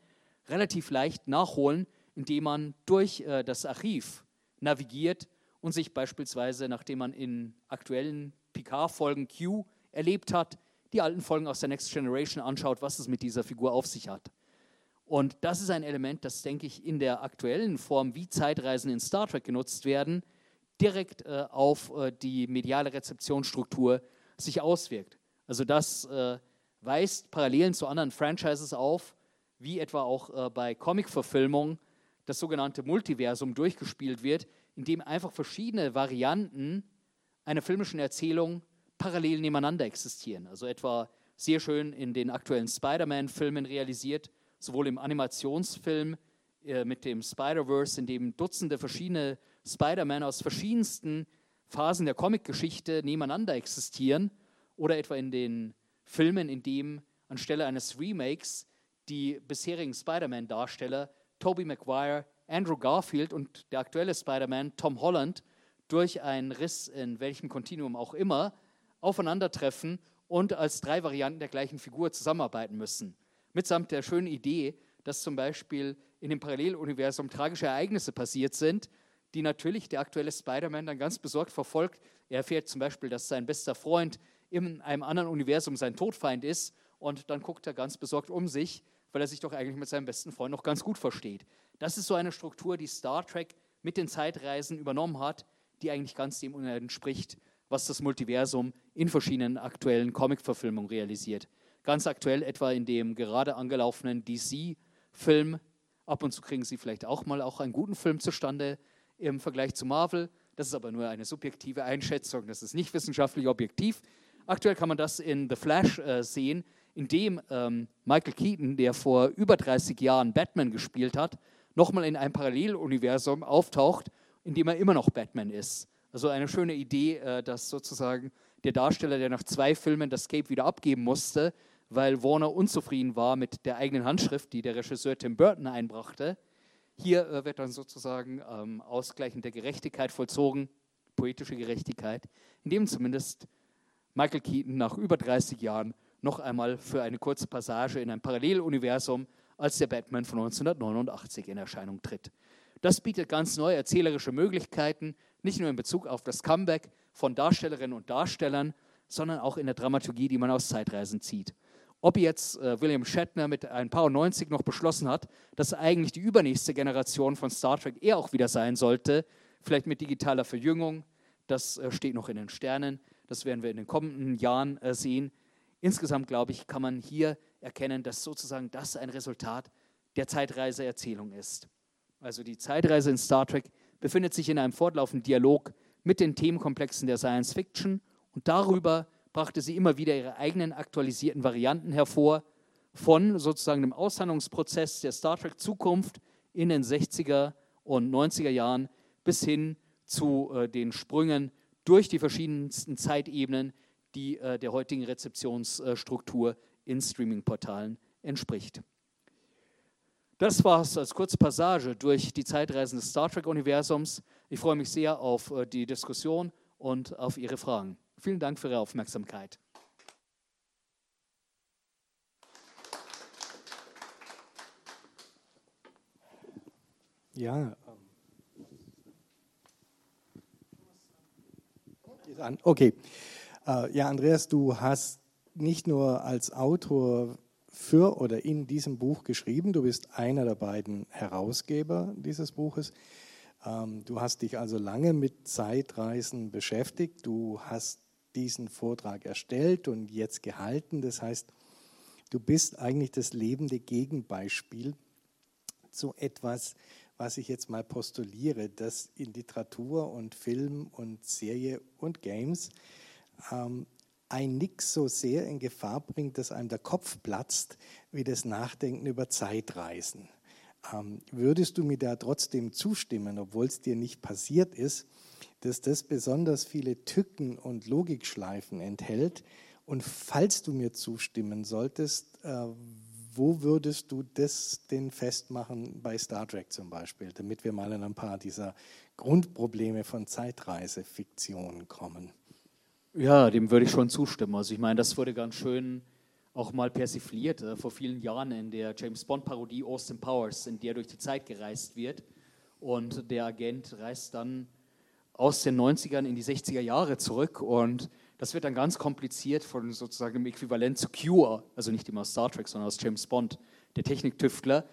relativ leicht nachholen, indem man durch äh, das Archiv navigiert und sich beispielsweise, nachdem man in aktuellen Picard-Folgen Q erlebt hat, die alten Folgen aus der Next Generation anschaut, was es mit dieser Figur auf sich hat. Und das ist ein Element, das, denke ich, in der aktuellen Form, wie Zeitreisen in Star Trek genutzt werden, direkt äh, auf äh, die mediale Rezeptionsstruktur sich auswirkt. Also das äh, weist Parallelen zu anderen Franchises auf, wie etwa auch äh, bei Comic-Verfilmungen das sogenannte Multiversum durchgespielt wird, in dem einfach verschiedene Varianten einer filmischen Erzählung parallel nebeneinander existieren. Also etwa sehr schön in den aktuellen Spider-Man-Filmen realisiert, sowohl im Animationsfilm äh, mit dem Spider-Verse, in dem Dutzende verschiedene Spider-Man aus verschiedensten Phasen der Comicgeschichte nebeneinander existieren, oder etwa in den Filmen, in dem anstelle eines Remakes die bisherigen Spider-Man-Darsteller Tobey Maguire, Andrew Garfield und der aktuelle Spider-Man Tom Holland durch einen Riss in welchem Kontinuum auch immer aufeinandertreffen und als drei Varianten der gleichen Figur zusammenarbeiten müssen. Mitsamt der schönen Idee, dass zum Beispiel in dem Paralleluniversum tragische Ereignisse passiert sind, die natürlich der aktuelle Spider-Man dann ganz besorgt verfolgt. Er erfährt zum Beispiel, dass sein bester Freund in einem anderen Universum sein Todfeind ist und dann guckt er ganz besorgt um sich, weil er sich doch eigentlich mit seinem besten Freund noch ganz gut versteht. Das ist so eine Struktur, die Star Trek mit den Zeitreisen übernommen hat, die eigentlich ganz dem entspricht, was das Multiversum in verschiedenen aktuellen Comic-Verfilmungen realisiert. Ganz aktuell etwa in dem gerade angelaufenen DC-Film. Ab und zu kriegen sie vielleicht auch mal auch einen guten Film zustande im Vergleich zu Marvel. Das ist aber nur eine subjektive Einschätzung, das ist nicht wissenschaftlich objektiv. Aktuell kann man das in The Flash äh, sehen, in dem ähm, Michael Keaton, der vor über 30 Jahren Batman gespielt hat, nochmal in einem Paralleluniversum auftaucht, in dem er immer noch Batman ist. Also eine schöne Idee, äh, dass sozusagen der Darsteller, der nach zwei Filmen das Cape wieder abgeben musste, weil Warner unzufrieden war mit der eigenen Handschrift, die der Regisseur Tim Burton einbrachte, hier äh, wird dann sozusagen ähm, ausgleichende Gerechtigkeit vollzogen, poetische Gerechtigkeit, indem zumindest Michael Keaton nach über 30 Jahren noch einmal für eine kurze Passage in ein Paralleluniversum als der Batman von 1989 in Erscheinung tritt. Das bietet ganz neue erzählerische Möglichkeiten, nicht nur in Bezug auf das Comeback von Darstellerinnen und Darstellern, sondern auch in der Dramaturgie, die man aus Zeitreisen zieht. Ob jetzt äh, William Shatner mit ein paar 90 noch beschlossen hat, dass eigentlich die übernächste Generation von Star Trek er auch wieder sein sollte, vielleicht mit digitaler Verjüngung, das äh, steht noch in den Sternen. Das werden wir in den kommenden Jahren äh, sehen. Insgesamt, glaube ich, kann man hier erkennen, dass sozusagen das ein Resultat der Zeitreiseerzählung ist. Also die Zeitreise in Star Trek befindet sich in einem fortlaufenden Dialog mit den Themenkomplexen der Science Fiction und darüber brachte sie immer wieder ihre eigenen aktualisierten Varianten hervor, von sozusagen dem Aushandlungsprozess der Star Trek Zukunft in den 60er und 90er Jahren bis hin zu äh, den Sprüngen durch die verschiedensten Zeitebenen, die äh, der heutigen Rezeptionsstruktur in Streaming-Portalen entspricht. Das war es als kurze Passage durch die Zeitreisen des Star Trek-Universums. Ich freue mich sehr auf äh, die Diskussion und auf Ihre Fragen. Vielen Dank für Ihre Aufmerksamkeit. Ja, an. Okay. Äh, ja, Andreas, du hast nicht nur als Autor für oder in diesem Buch geschrieben. Du bist einer der beiden Herausgeber dieses Buches. Ähm, du hast dich also lange mit Zeitreisen beschäftigt. Du hast diesen Vortrag erstellt und jetzt gehalten. Das heißt, du bist eigentlich das lebende Gegenbeispiel zu etwas, was ich jetzt mal postuliere, dass in Literatur und Film und Serie und Games ähm, ein Nix so sehr in Gefahr bringt, dass einem der Kopf platzt, wie das Nachdenken über Zeitreisen. Ähm, würdest du mir da trotzdem zustimmen, obwohl es dir nicht passiert ist, dass das besonders viele Tücken und Logikschleifen enthält? Und falls du mir zustimmen solltest, äh, wo würdest du das denn festmachen bei Star Trek zum Beispiel, damit wir mal in ein paar dieser Grundprobleme von Zeitreisefiktionen kommen? Ja, dem würde ich schon zustimmen. Also ich meine, das wurde ganz schön auch mal persifliert äh, vor vielen Jahren in der James Bond-Parodie Austin Powers, in der durch die Zeit gereist wird. Und der Agent reist dann aus den 90ern in die 60er Jahre zurück und das wird dann ganz kompliziert von sozusagen dem Äquivalent zu Cure, also nicht immer aus Star Trek, sondern aus James Bond, der Techniktüftler,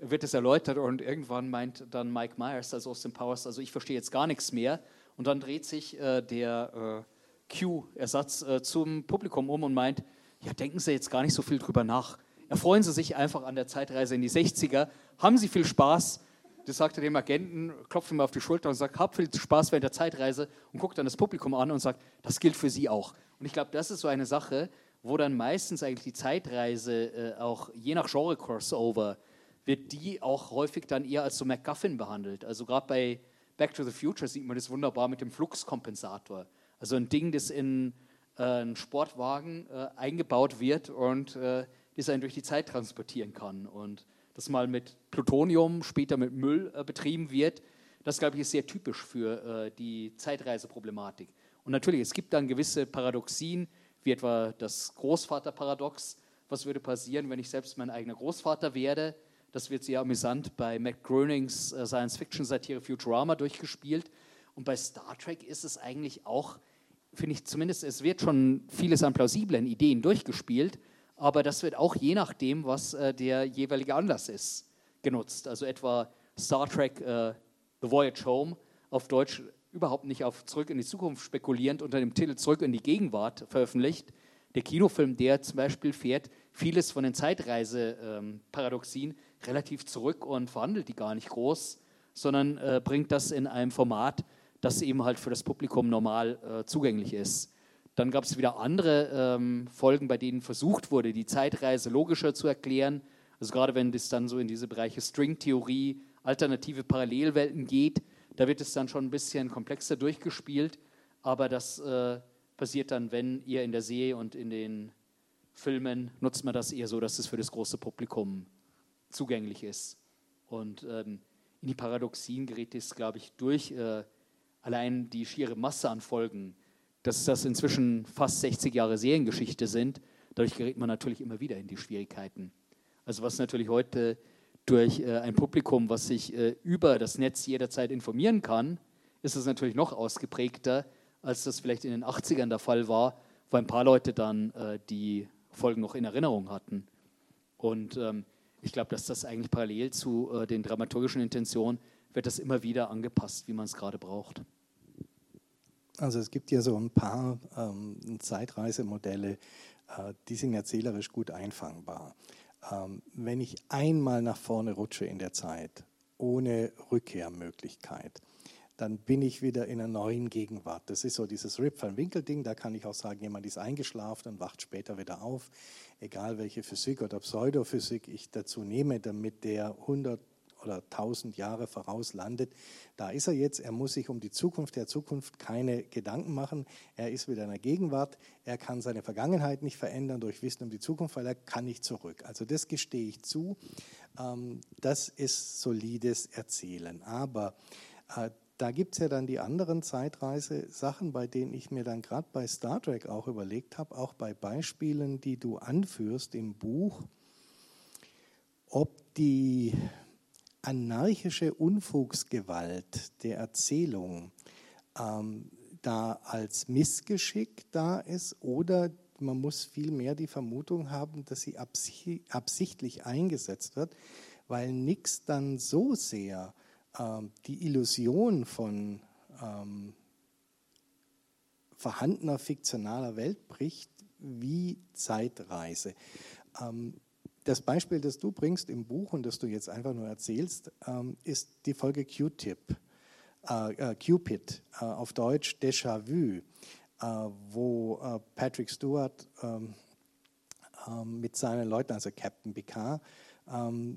wird es erläutert und irgendwann meint dann Mike Myers, also Austin Powers, also ich verstehe jetzt gar nichts mehr. Und dann dreht sich äh, der äh, Q-Ersatz äh, zum Publikum um und meint, ja, denken Sie jetzt gar nicht so viel drüber nach. Erfreuen Sie sich einfach an der Zeitreise in die 60er, haben Sie viel Spaß, das sagt er dem Agenten, klopft ihm auf die Schulter und sagt, hab viel Spaß während der Zeitreise und guckt dann das Publikum an und sagt, das gilt für Sie auch. Und ich glaube, das ist so eine Sache, wo dann meistens eigentlich die Zeitreise äh, auch je nach Genre-Crossover wird die auch häufig dann eher als so MacGuffin behandelt. Also gerade bei Back to the Future sieht man das wunderbar mit dem Fluxkompensator. Also ein Ding, das in äh, einen Sportwagen äh, eingebaut wird und äh, das einen durch die Zeit transportieren kann. Und das mal mit Plutonium, später mit Müll äh, betrieben wird. Das, glaube ich, ist sehr typisch für äh, die Zeitreiseproblematik. Und natürlich, es gibt dann gewisse Paradoxien, wie etwa das Großvaterparadox. Was würde passieren, wenn ich selbst mein eigener Großvater werde? Das wird sehr amüsant bei Matt Groenings äh, Science-Fiction-Satire Futurama durchgespielt. Und bei Star Trek ist es eigentlich auch, finde ich zumindest, es wird schon vieles an plausiblen Ideen durchgespielt, aber das wird auch je nachdem, was äh, der jeweilige Anlass ist, genutzt. Also etwa Star Trek äh, The Voyage Home, auf Deutsch überhaupt nicht auf Zurück in die Zukunft spekulierend, unter dem Titel Zurück in die Gegenwart veröffentlicht. Der Kinofilm, der zum Beispiel fährt vieles von den Zeitreise-Paradoxien ähm, relativ zurück und verhandelt die gar nicht groß, sondern äh, bringt das in einem Format, das eben halt für das Publikum normal äh, zugänglich ist. Dann gab es wieder andere ähm, Folgen, bei denen versucht wurde, die Zeitreise logischer zu erklären. Also gerade wenn es dann so in diese Bereiche Stringtheorie, alternative Parallelwelten geht, da wird es dann schon ein bisschen komplexer durchgespielt. Aber das äh, passiert dann, wenn ihr in der Serie und in den Filmen nutzt man das eher so, dass es für das große Publikum zugänglich ist. Und ähm, in die Paradoxien gerät es, glaube ich, durch äh, allein die schiere Masse an Folgen dass das inzwischen fast 60 Jahre Seriengeschichte sind. Dadurch gerät man natürlich immer wieder in die Schwierigkeiten. Also was natürlich heute durch äh, ein Publikum, was sich äh, über das Netz jederzeit informieren kann, ist es natürlich noch ausgeprägter, als das vielleicht in den 80ern der Fall war, wo ein paar Leute dann äh, die Folgen noch in Erinnerung hatten. Und ähm, ich glaube, dass das eigentlich parallel zu äh, den dramaturgischen Intentionen wird das immer wieder angepasst, wie man es gerade braucht. Also es gibt ja so ein paar ähm, Zeitreisemodelle, äh, die sind erzählerisch gut einfangbar. Ähm, wenn ich einmal nach vorne rutsche in der Zeit, ohne Rückkehrmöglichkeit, dann bin ich wieder in einer neuen Gegenwart. Das ist so dieses Rip van Winkel-Ding, da kann ich auch sagen, jemand ist eingeschlafen und wacht später wieder auf. Egal welche Physik oder Pseudophysik ich dazu nehme, damit der 100 oder 1000 Jahre voraus landet. Da ist er jetzt, er muss sich um die Zukunft der Zukunft keine Gedanken machen. Er ist wieder in der Gegenwart. Er kann seine Vergangenheit nicht verändern durch Wissen um die Zukunft, weil er kann nicht zurück. Also das gestehe ich zu. Ähm, das ist solides Erzählen. Aber äh, da gibt es ja dann die anderen Zeitreise-Sachen, bei denen ich mir dann gerade bei Star Trek auch überlegt habe, auch bei Beispielen, die du anführst im Buch, ob die anarchische Unfugsgewalt der Erzählung ähm, da als Missgeschick da ist oder man muss vielmehr die Vermutung haben, dass sie absichtlich eingesetzt wird, weil nichts dann so sehr ähm, die Illusion von ähm, vorhandener fiktionaler Welt bricht, wie Zeitreise. Ähm, das Beispiel, das du bringst im Buch und das du jetzt einfach nur erzählst, ähm, ist die Folge Q-Tip, äh, äh, Cupid, äh, auf Deutsch Déjà-vu, äh, wo äh, Patrick Stewart ähm, ähm, mit seinen Leuten, also Captain Picard,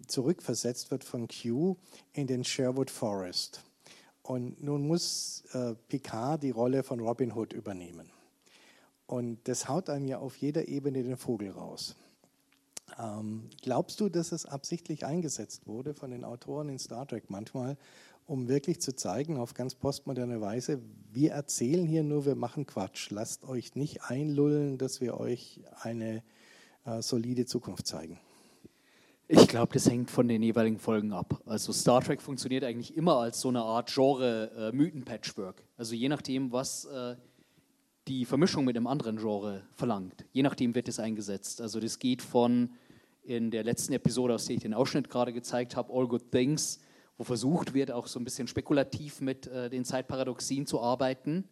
zurückversetzt wird von Q in den Sherwood Forest. Und nun muss äh, Picard die Rolle von Robin Hood übernehmen. Und das haut einem ja auf jeder Ebene den Vogel raus. Ähm, glaubst du, dass es absichtlich eingesetzt wurde von den Autoren in Star Trek manchmal, um wirklich zu zeigen, auf ganz postmoderne Weise, wir erzählen hier nur, wir machen Quatsch. Lasst euch nicht einlullen, dass wir euch eine äh, solide Zukunft zeigen. Ich glaube, das hängt von den jeweiligen Folgen ab. Also Star Trek funktioniert eigentlich immer als so eine Art Genre-Mythen-Patchwork. Äh, also je nachdem, was äh, die Vermischung mit einem anderen Genre verlangt. Je nachdem wird es eingesetzt. Also das geht von in der letzten Episode, aus der ich den Ausschnitt gerade gezeigt habe, All Good Things, wo versucht wird, auch so ein bisschen spekulativ mit äh, den Zeitparadoxien zu arbeiten,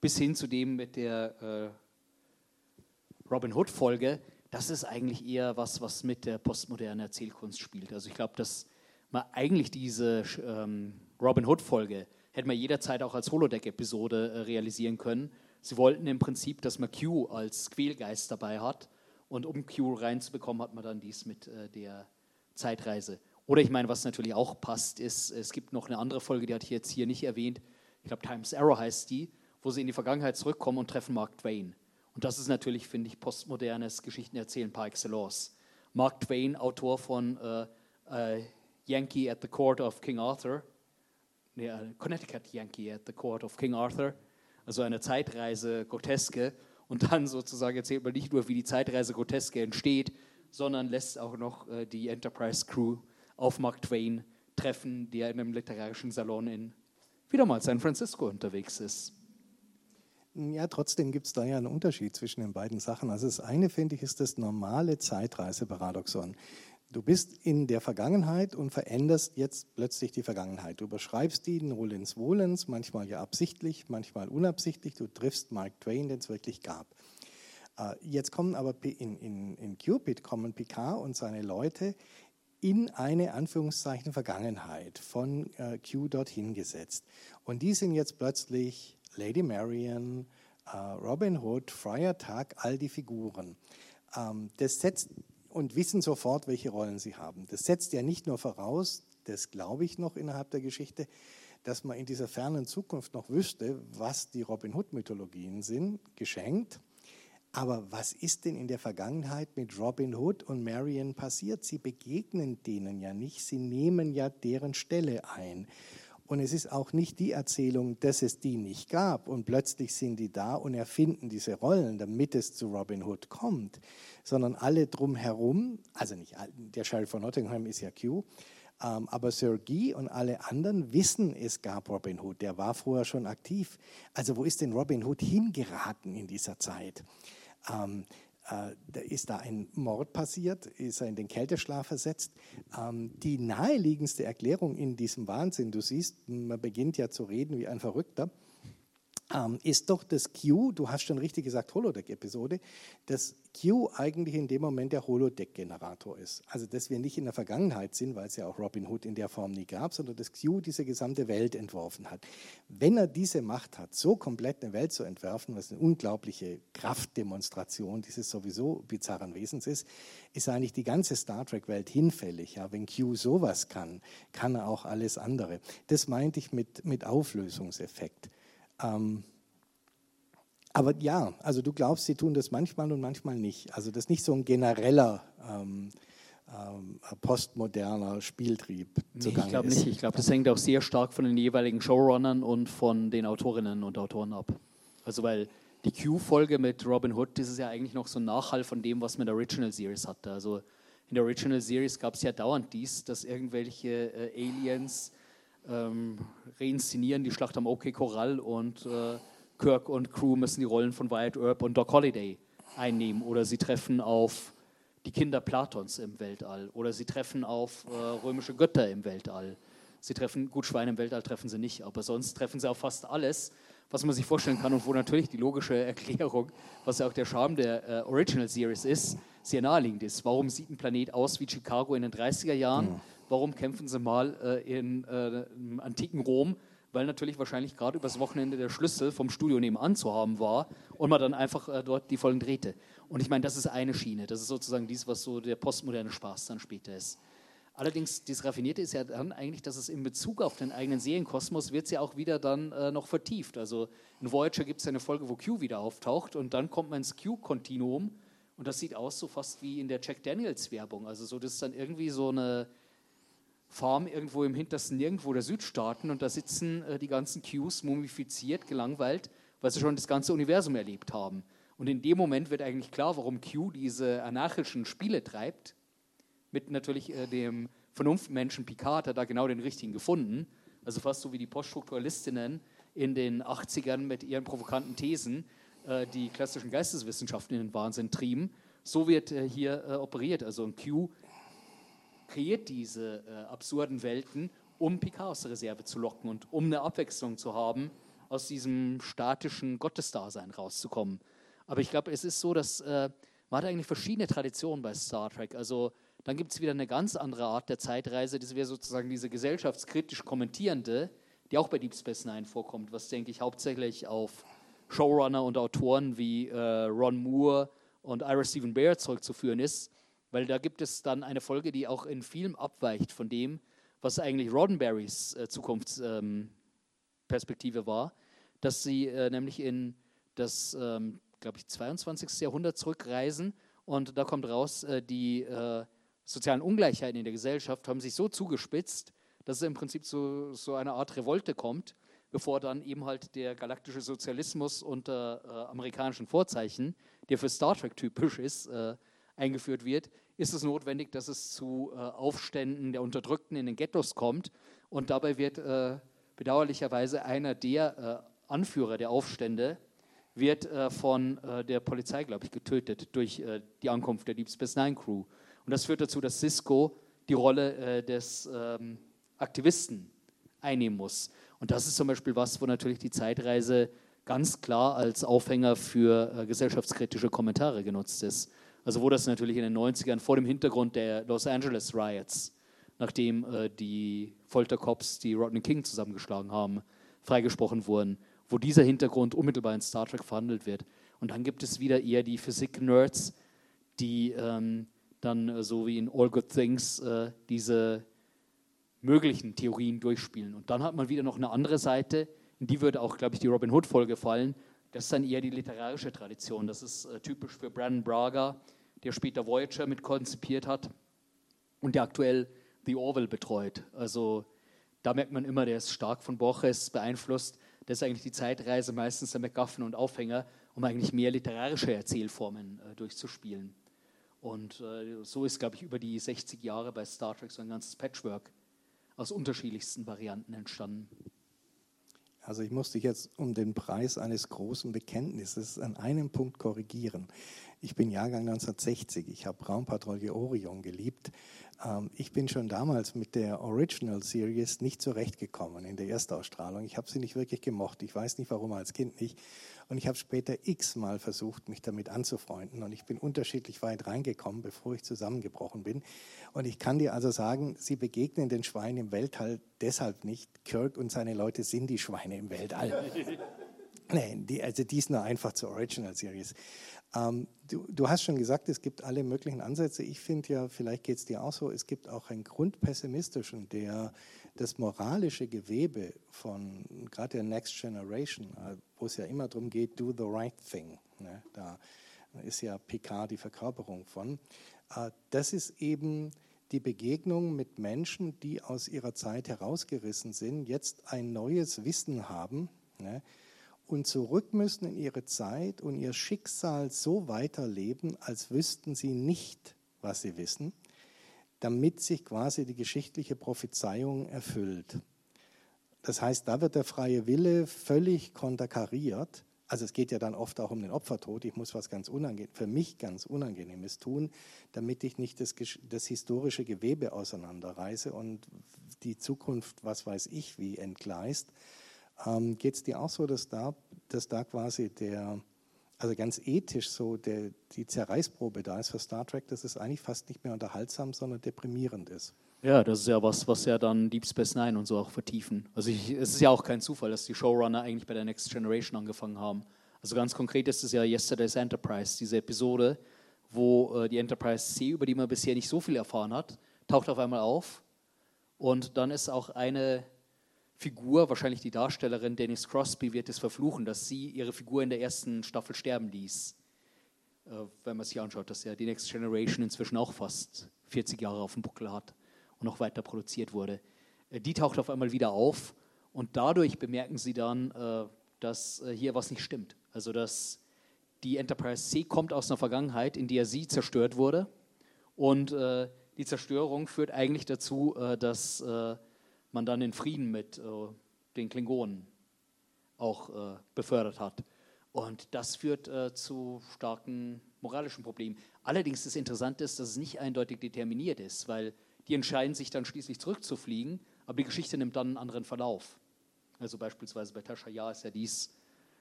bis hin zu dem mit der äh, Robin Hood-Folge, das ist eigentlich eher was, was mit der postmodernen Erzählkunst spielt. Also ich glaube, dass man eigentlich diese ähm, Robin Hood-Folge hätte man jederzeit auch als Holodeck-Episode äh, realisieren können. Sie wollten im Prinzip, dass man Q als Quälgeist dabei hat und um Q reinzubekommen, hat man dann dies mit äh, der Zeitreise. Oder ich meine, was natürlich auch passt, ist, es gibt noch eine andere Folge, die hatte ich jetzt hier nicht erwähnt. Ich glaube, Times Arrow heißt die, wo sie in die Vergangenheit zurückkommen und treffen Mark Twain. Und das ist natürlich, finde ich, postmodernes Geschichtenerzählen par excellence. Mark Twain, Autor von äh, äh, Yankee at the Court of King Arthur, nee, äh, Connecticut Yankee at the Court of King Arthur, also eine Zeitreise groteske. Und dann sozusagen erzählt man nicht nur, wie die Zeitreise groteske entsteht, sondern lässt auch noch äh, die Enterprise Crew auf Mark Twain treffen, der in einem literarischen Salon in wieder mal San Francisco unterwegs ist. Ja, trotzdem gibt es da ja einen Unterschied zwischen den beiden Sachen. Also das eine, finde ich, ist das normale Zeitreiseparadoxon. Du bist in der Vergangenheit und veränderst jetzt plötzlich die Vergangenheit. Du überschreibst die Nolens Wohlens, manchmal ja absichtlich, manchmal unabsichtlich. Du triffst Mark Twain, den es wirklich gab. Äh, jetzt kommen aber in, in, in Cupid kommen Picard und seine Leute in eine Anführungszeichen Vergangenheit von äh, Q dorthin gesetzt. Und die sind jetzt plötzlich Lady Marian, äh, Robin Hood, Friar Tuck, all die Figuren. Ähm, das setzt und wissen sofort, welche Rollen sie haben. Das setzt ja nicht nur voraus, das glaube ich noch innerhalb der Geschichte, dass man in dieser fernen Zukunft noch wüsste, was die Robin Hood-Mythologien sind, geschenkt. Aber was ist denn in der Vergangenheit mit Robin Hood und Marian passiert? Sie begegnen denen ja nicht, sie nehmen ja deren Stelle ein. Und es ist auch nicht die Erzählung, dass es die nicht gab und plötzlich sind die da und erfinden diese Rollen, damit es zu Robin Hood kommt, sondern alle drumherum, also nicht der Sheriff von Nottingham ist ja Q, ähm, aber Sir Guy und alle anderen wissen, es gab Robin Hood. Der war vorher schon aktiv. Also wo ist denn Robin Hood hingeraten in dieser Zeit? Ähm, äh, ist da ein Mord passiert, ist er in den Kälteschlaf versetzt. Ähm, die naheliegendste Erklärung in diesem Wahnsinn, du siehst, man beginnt ja zu reden wie ein Verrückter, ähm, ist doch das Q, du hast schon richtig gesagt, Holodeck-Episode, dass Q eigentlich in dem Moment der Holodeck-Generator ist. Also, dass wir nicht in der Vergangenheit sind, weil es ja auch Robin Hood in der Form nie gab, sondern dass Q diese gesamte Welt entworfen hat. Wenn er diese Macht hat, so komplett eine Welt zu entwerfen, was eine unglaubliche Kraftdemonstration dieses sowieso bizarren Wesens ist, ist eigentlich die ganze Star Trek-Welt hinfällig. Ja, wenn Q sowas kann, kann er auch alles andere. Das meinte ich mit, mit Auflösungseffekt. Ähm, aber ja, also du glaubst, sie tun das manchmal und manchmal nicht. Also das ist nicht so ein genereller ähm, ähm, postmoderner Spieltrieb. Nee, ich glaube nicht. Ich glaube, das hängt auch sehr stark von den jeweiligen Showrunnern und von den Autorinnen und Autoren ab. Also weil die Q-Folge mit Robin Hood, das ist ja eigentlich noch so ein Nachhall von dem, was man in der Original Series hatte. Also in der Original Series gab es ja dauernd dies, dass irgendwelche äh, Aliens ähm, reinszenieren die Schlacht am OK Corral und äh, Kirk und Crew müssen die Rollen von Wyatt Earp und Doc Holliday einnehmen oder sie treffen auf die Kinder Platons im Weltall oder sie treffen auf äh, römische Götter im Weltall. Sie treffen, gut, Schweine im Weltall treffen sie nicht, aber sonst treffen sie auf fast alles, was man sich vorstellen kann und wo natürlich die logische Erklärung, was ja auch der Charme der äh, Original Series ist, sehr naheliegend ist. Warum sieht ein Planet aus wie Chicago in den 30er Jahren? Mhm. Warum kämpfen sie mal äh, in, äh, im antiken Rom? Weil natürlich wahrscheinlich gerade übers Wochenende der Schlüssel vom Studio nebenan zu haben war und man dann einfach äh, dort die Folgen drehte. Und ich meine, das ist eine Schiene. Das ist sozusagen dies, was so der postmoderne Spaß dann später ist. Allerdings, das Raffinierte ist ja dann eigentlich, dass es in Bezug auf den eigenen Serienkosmos wird es ja auch wieder dann äh, noch vertieft. Also in Voyager gibt es ja eine Folge, wo Q wieder auftaucht und dann kommt man ins Q-Kontinuum und das sieht aus so fast wie in der Jack Daniels Werbung. Also so, das ist dann irgendwie so eine Farm irgendwo im hintersten Nirgendwo der Südstaaten und da sitzen äh, die ganzen Qs mumifiziert, gelangweilt, weil sie schon das ganze Universum erlebt haben. Und in dem Moment wird eigentlich klar, warum Q diese anarchischen Spiele treibt mit natürlich äh, dem Vernunftmenschen Picard hat da genau den richtigen gefunden. Also fast so wie die Poststrukturalistinnen in den 80ern mit ihren provokanten Thesen äh, die klassischen Geisteswissenschaften in den Wahnsinn trieben. So wird äh, hier äh, operiert. Also ein Q kreiert diese äh, absurden Welten, um Picard aus der Reserve zu locken und um eine Abwechslung zu haben, aus diesem statischen Gottesdasein rauszukommen. Aber ich glaube, es ist so, dass äh, man hat eigentlich verschiedene Traditionen bei Star Trek. Also dann gibt es wieder eine ganz andere Art der Zeitreise, das wäre sozusagen diese gesellschaftskritisch kommentierende, die auch bei Deep Space Nine vorkommt, was, denke ich, hauptsächlich auf Showrunner und Autoren wie äh, Ron Moore und Ira Stephen Bear zurückzuführen ist, weil da gibt es dann eine Folge, die auch in vielem abweicht von dem, was eigentlich Roddenberrys äh, Zukunftsperspektive ähm, war, dass sie äh, nämlich in das, ähm, glaube ich, 22. Jahrhundert zurückreisen und da kommt raus, äh, die äh, sozialen Ungleichheiten in der Gesellschaft haben sich so zugespitzt, dass es im Prinzip zu so einer Art Revolte kommt, bevor dann eben halt der galaktische Sozialismus unter äh, amerikanischen Vorzeichen, der für Star Trek typisch ist, äh, eingeführt wird, ist es notwendig, dass es zu äh, Aufständen der Unterdrückten in den Ghettos kommt. Und dabei wird äh, bedauerlicherweise einer der äh, Anführer der Aufstände wird äh, von der Polizei, glaube ich, getötet durch die Ankunft der Deep Space Nine Crew. Und das führt dazu, dass Cisco die Rolle äh, des ähm, Aktivisten einnehmen muss. Und das ist zum Beispiel was, wo natürlich die Zeitreise ganz klar als Aufhänger für äh, gesellschaftskritische Kommentare genutzt ist. Also wo das natürlich in den 90ern vor dem Hintergrund der Los Angeles Riots, nachdem äh, die Foltercops die Rodney King zusammengeschlagen haben, freigesprochen wurden, wo dieser Hintergrund unmittelbar in Star Trek verhandelt wird. Und dann gibt es wieder eher die Physik-Nerds, die ähm, dann äh, so wie in All Good Things äh, diese möglichen Theorien durchspielen. Und dann hat man wieder noch eine andere Seite, in die würde auch, glaube ich, die Robin Hood-Folge fallen. Das ist dann eher die literarische Tradition. Das ist äh, typisch für Brandon Braga, der später Voyager mit konzipiert hat und der aktuell The Orwell betreut. Also da merkt man immer, der ist stark von Borges beeinflusst. Das ist eigentlich die Zeitreise meistens der MacGuffin und Aufhänger, um eigentlich mehr literarische Erzählformen äh, durchzuspielen. Und äh, so ist, glaube ich, über die 60 Jahre bei Star Trek so ein ganzes Patchwork aus unterschiedlichsten Varianten entstanden. Also ich muss dich jetzt um den Preis eines großen Bekenntnisses an einem Punkt korrigieren. Ich bin Jahrgang 1960. Ich habe Raumpatrouille Orion geliebt. Ähm, ich bin schon damals mit der Original Series nicht zurechtgekommen in der Erstausstrahlung. Ich habe sie nicht wirklich gemocht. Ich weiß nicht warum als Kind nicht. Und ich habe später x-mal versucht, mich damit anzufreunden. Und ich bin unterschiedlich weit reingekommen, bevor ich zusammengebrochen bin. Und ich kann dir also sagen, sie begegnen den Schweinen im Weltall deshalb nicht. Kirk und seine Leute sind die Schweine im Weltall. <laughs> Nein, die, also die ist nur einfach zur Original Series. Ähm, du, du, hast schon gesagt, es gibt alle möglichen Ansätze. Ich finde ja, vielleicht geht es dir auch so, es gibt auch einen grundpessimistischen, der das moralische Gewebe von gerade der Next Generation, äh, wo es ja immer darum geht, do the right thing, ne? da ist ja Picard die Verkörperung von, äh, das ist eben die Begegnung mit Menschen, die aus ihrer Zeit herausgerissen sind, jetzt ein neues Wissen haben ne? und zurück müssen in ihre Zeit und ihr Schicksal so weiterleben, als wüssten sie nicht, was sie wissen damit sich quasi die geschichtliche Prophezeiung erfüllt. Das heißt, da wird der freie Wille völlig konterkariert, Also es geht ja dann oft auch um den Opfertod. Ich muss was ganz für mich ganz Unangenehmes tun, damit ich nicht das, das historische Gewebe auseinanderreiße und die Zukunft, was weiß ich, wie entgleist. Ähm, Geht es dir auch so, dass da, dass da quasi der, also ganz ethisch so der, die Zerreißprobe da ist für Star Trek, dass es eigentlich fast nicht mehr unterhaltsam, sondern deprimierend ist? Ja, das ist ja was, was ja dann Deep Space Nine und so auch vertiefen. Also ich, es ist ja auch kein Zufall, dass die Showrunner eigentlich bei der Next Generation angefangen haben. Also ganz konkret ist es ja Yesterday's Enterprise, diese Episode, wo äh, die Enterprise C, über die man bisher nicht so viel erfahren hat, taucht auf einmal auf. Und dann ist auch eine Figur, wahrscheinlich die Darstellerin Dennis Crosby, wird es verfluchen, dass sie ihre Figur in der ersten Staffel sterben ließ. Äh, wenn man sich anschaut, dass ja die Next Generation inzwischen auch fast 40 Jahre auf dem Buckel hat und noch weiter produziert wurde. Äh, die taucht auf einmal wieder auf und dadurch bemerken sie dann, äh, dass äh, hier was nicht stimmt. Also dass die Enterprise C kommt aus einer Vergangenheit, in der sie zerstört wurde und die Zerstörung führt eigentlich dazu, dass man dann den Frieden mit den Klingonen auch befördert hat. Und das führt zu starken moralischen Problemen. Allerdings das Interessante ist, dass es nicht eindeutig determiniert ist, weil die entscheiden sich dann schließlich zurückzufliegen, aber die Geschichte nimmt dann einen anderen Verlauf. Also beispielsweise bei Tascha Ja ist ja dies,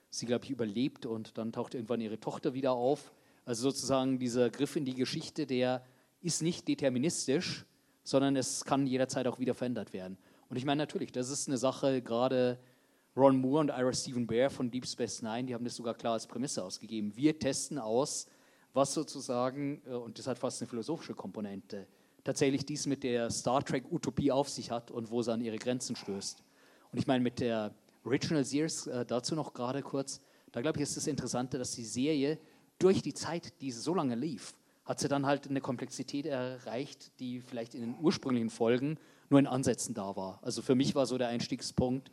sie glaube ich überlebt und dann taucht irgendwann ihre Tochter wieder auf. Also sozusagen dieser Griff in die Geschichte, der ist nicht deterministisch, sondern es kann jederzeit auch wieder verändert werden. Und ich meine natürlich, das ist eine Sache, gerade Ron Moore und Ira Stephen Bear von Deep Space Nine, die haben das sogar klar als Prämisse ausgegeben. Wir testen aus, was sozusagen, äh, und das hat fast eine philosophische Komponente, tatsächlich dies mit der Star Trek-Utopie auf sich hat und wo sie an ihre Grenzen stößt. Und ich meine, mit der Original Series, äh, dazu noch gerade kurz, da glaube ich, ist das Interessante, dass die Serie durch die Zeit, die sie so lange lief, hat sie dann halt eine Komplexität erreicht, die vielleicht in den ursprünglichen Folgen nur in Ansätzen da war. Also für mich war so der Einstiegspunkt,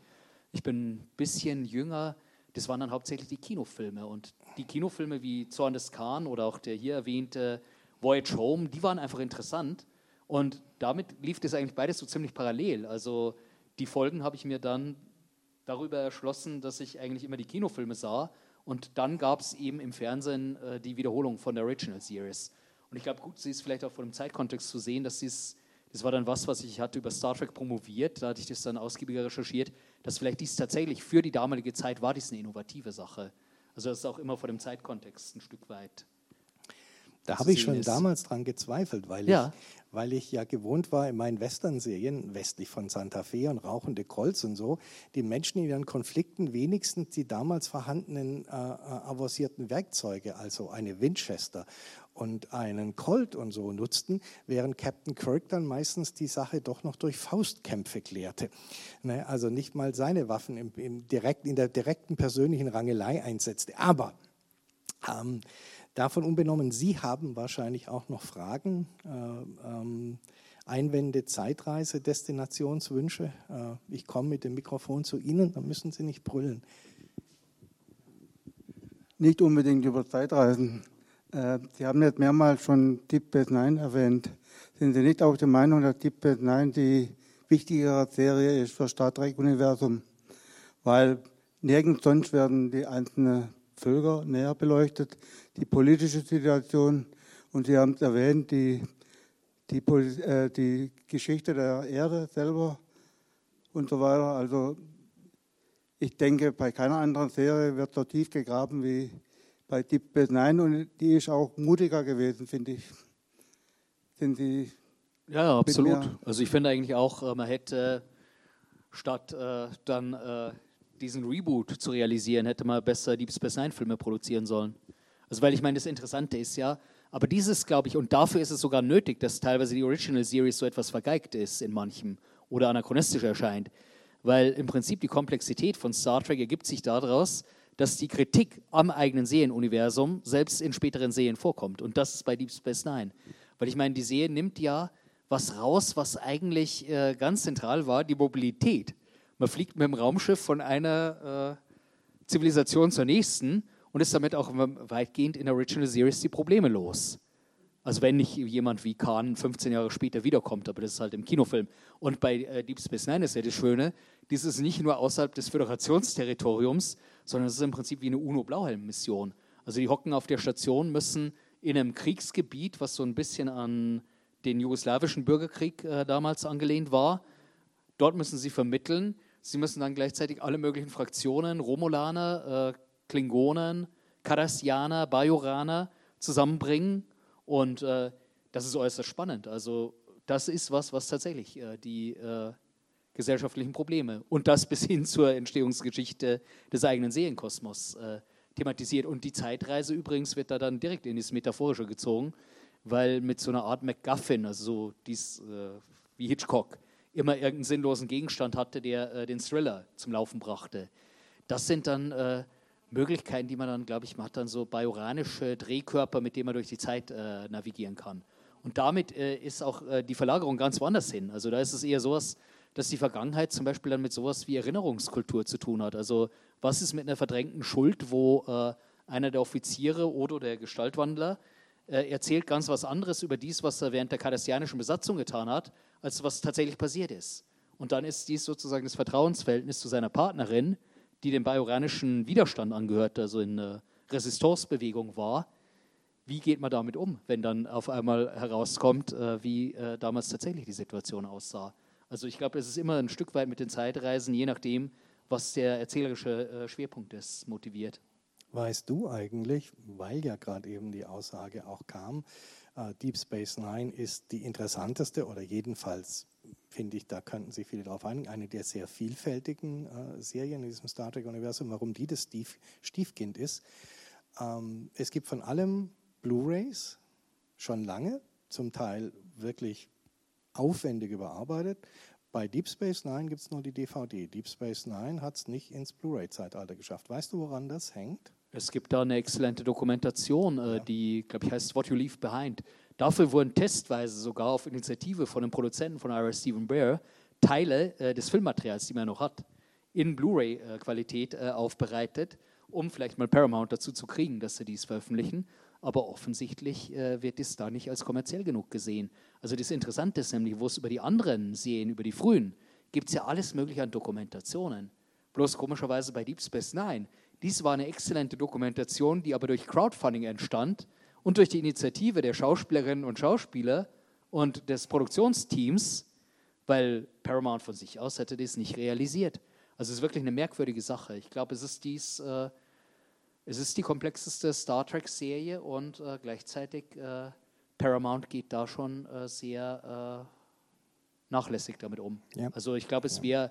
ich bin ein bisschen jünger, das waren dann hauptsächlich die Kinofilme. Und die Kinofilme wie Zorn des Khan oder auch der hier erwähnte Voyage Home, die waren einfach interessant, und damit lief das eigentlich beides so ziemlich parallel. Also die Folgen habe ich mir dann darüber erschlossen, dass ich eigentlich immer die Kinofilme sah. Und dann gab es eben im Fernsehen äh, die Wiederholung von der Original Series. Und ich glaube, gut, sie ist vielleicht auch vor dem Zeitkontext zu sehen, dass dies, das war dann was, was ich hatte über Star Trek promoviert, da hatte ich das dann ausgiebiger recherchiert, dass vielleicht dies tatsächlich für die damalige Zeit war dies eine innovative Sache. Also das ist auch immer vor dem Zeitkontext ein Stück weit da habe ich schon ist. damals dran gezweifelt, weil, ja. ich, weil ich ja gewohnt war in meinen Western-Serien, westlich von Santa Fe und rauchende Colts und so, die Menschen in ihren Konflikten wenigstens die damals vorhandenen äh, äh, avancierten Werkzeuge, also eine Winchester und einen Colt und so nutzten, während Captain Kirk dann meistens die Sache doch noch durch Faustkämpfe klärte. Ne? Also nicht mal seine Waffen im, im direkt, in der direkten persönlichen Rangelei einsetzte. Aber ähm, Davon unbenommen, Sie haben wahrscheinlich auch noch Fragen, äh, ähm, Einwände, Zeitreise, Destinationswünsche. Äh, ich komme mit dem Mikrofon zu Ihnen, dann müssen Sie nicht brüllen. Nicht unbedingt über Zeitreisen. Äh, Sie haben jetzt mehrmals schon Deep Space Nine erwähnt. Sind Sie nicht auch der Meinung, dass Deep Space Nine die wichtigere Serie ist für Star Trek-Universum? Weil nirgends sonst werden die einzelnen Völker näher beleuchtet, die politische Situation und Sie haben es erwähnt, die, die, äh, die Geschichte der Erde selber und so weiter. Also ich denke, bei keiner anderen Serie wird so tief gegraben wie bei Deep Space Nine und die ist auch mutiger gewesen, finde ich. Sind Sie ja, absolut. Also ich finde eigentlich auch, äh, man hätte statt äh, dann äh, diesen Reboot zu realisieren, hätte man besser Deep Space Nine Filme produzieren sollen. Also weil ich meine, das Interessante ist ja, aber dieses glaube ich, und dafür ist es sogar nötig, dass teilweise die Original Series so etwas vergeigt ist in manchem oder anachronistisch erscheint. Weil im Prinzip die Komplexität von Star Trek ergibt sich daraus, dass die Kritik am eigenen Serienuniversum selbst in späteren Serien vorkommt. Und das ist bei Deep Space Nine. Weil ich meine, die Serie nimmt ja was raus, was eigentlich äh, ganz zentral war, die Mobilität. Man fliegt mit dem Raumschiff von einer äh, Zivilisation zur nächsten und ist damit auch weitgehend in der Original Series die Probleme los. Also wenn nicht jemand wie Khan 15 Jahre später wiederkommt, aber das ist halt im Kinofilm. Und bei äh, Deep Space Nine ist ja das Schöne, dies ist nicht nur außerhalb des Föderationsterritoriums, sondern es ist im Prinzip wie eine UNO-Blauhelm-Mission. Also die hocken auf der Station, müssen in einem Kriegsgebiet, was so ein bisschen an den jugoslawischen Bürgerkrieg äh, damals angelehnt war, dort müssen sie vermitteln. Sie müssen dann gleichzeitig alle möglichen Fraktionen, Romulaner, äh, Klingonen, Kardassianer, Bajoraner zusammenbringen und äh, das ist äußerst spannend. Also das ist was, was tatsächlich äh, die äh, gesellschaftlichen Probleme und das bis hin zur Entstehungsgeschichte des eigenen Serienkosmos äh, thematisiert. Und die Zeitreise übrigens wird da dann direkt in das Metaphorische gezogen, weil mit so einer Art MacGuffin, also so dies, äh, wie Hitchcock, immer irgendeinen sinnlosen Gegenstand hatte, der äh, den Thriller zum Laufen brachte. Das sind dann Möglichkeiten, die man dann, glaube ich, macht dann so bajoranische Drehkörper, mit denen man durch die Zeit äh, navigieren kann. Und damit äh, ist auch äh, die Verlagerung ganz woanders hin. Also da ist es eher sowas, dass die Vergangenheit zum Beispiel dann mit sowas wie Erinnerungskultur zu tun hat. Also was ist mit einer verdrängten Schuld, wo äh, einer der Offiziere oder der Gestaltwandler äh, erzählt ganz was anderes über dies, was er während der kardassianischen Besatzung getan hat, als was tatsächlich passiert ist. Und dann ist dies sozusagen das Vertrauensverhältnis zu seiner Partnerin, die dem bajoranischen Widerstand angehört, also in der Resistancebewegung war. Wie geht man damit um, wenn dann auf einmal herauskommt, äh, wie äh, damals tatsächlich die Situation aussah? Also ich glaube, es ist immer ein Stück weit mit den Zeitreisen, je nachdem, was der erzählerische äh, Schwerpunkt ist, motiviert. Weißt du eigentlich, weil ja gerade eben die Aussage auch kam, Deep Space Nine ist die interessanteste oder jedenfalls finde ich, da könnten sich viele darauf einigen, eine der sehr vielfältigen äh, Serien in diesem Star Trek-Universum, warum die das Stief, Stiefkind ist. Ähm, es gibt von allem Blu-rays, schon lange, zum Teil wirklich aufwendig überarbeitet. Bei Deep Space Nine gibt es nur die DVD. Deep Space Nine hat es nicht ins Blu-ray-Zeitalter geschafft. Weißt du, woran das hängt? Es gibt da eine exzellente Dokumentation, äh, ja. die, glaube ich, heißt What You Leave Behind. Dafür wurden testweise sogar auf Initiative von dem Produzenten von Ira Stephen Bear Teile äh, des Filmmaterials, die man noch hat, in Blu-ray-Qualität äh, aufbereitet, um vielleicht mal Paramount dazu zu kriegen, dass sie dies veröffentlichen. Aber offensichtlich äh, wird dies da nicht als kommerziell genug gesehen. Also das Interessante ist nämlich, wo es über die anderen Serien, über die frühen, gibt es ja alles mögliche an Dokumentationen. Bloß komischerweise bei Deep Space Nine. Dies war eine exzellente Dokumentation, die aber durch Crowdfunding entstand und durch die Initiative der Schauspielerinnen und Schauspieler und des Produktionsteams, weil Paramount von sich aus hätte das nicht realisiert. Also es ist wirklich eine merkwürdige Sache. Ich glaube, es ist dies, äh, es ist die komplexeste Star Trek-Serie und äh, gleichzeitig äh, Paramount geht da schon äh, sehr äh, nachlässig damit um. Ja. Also ich glaube, es wäre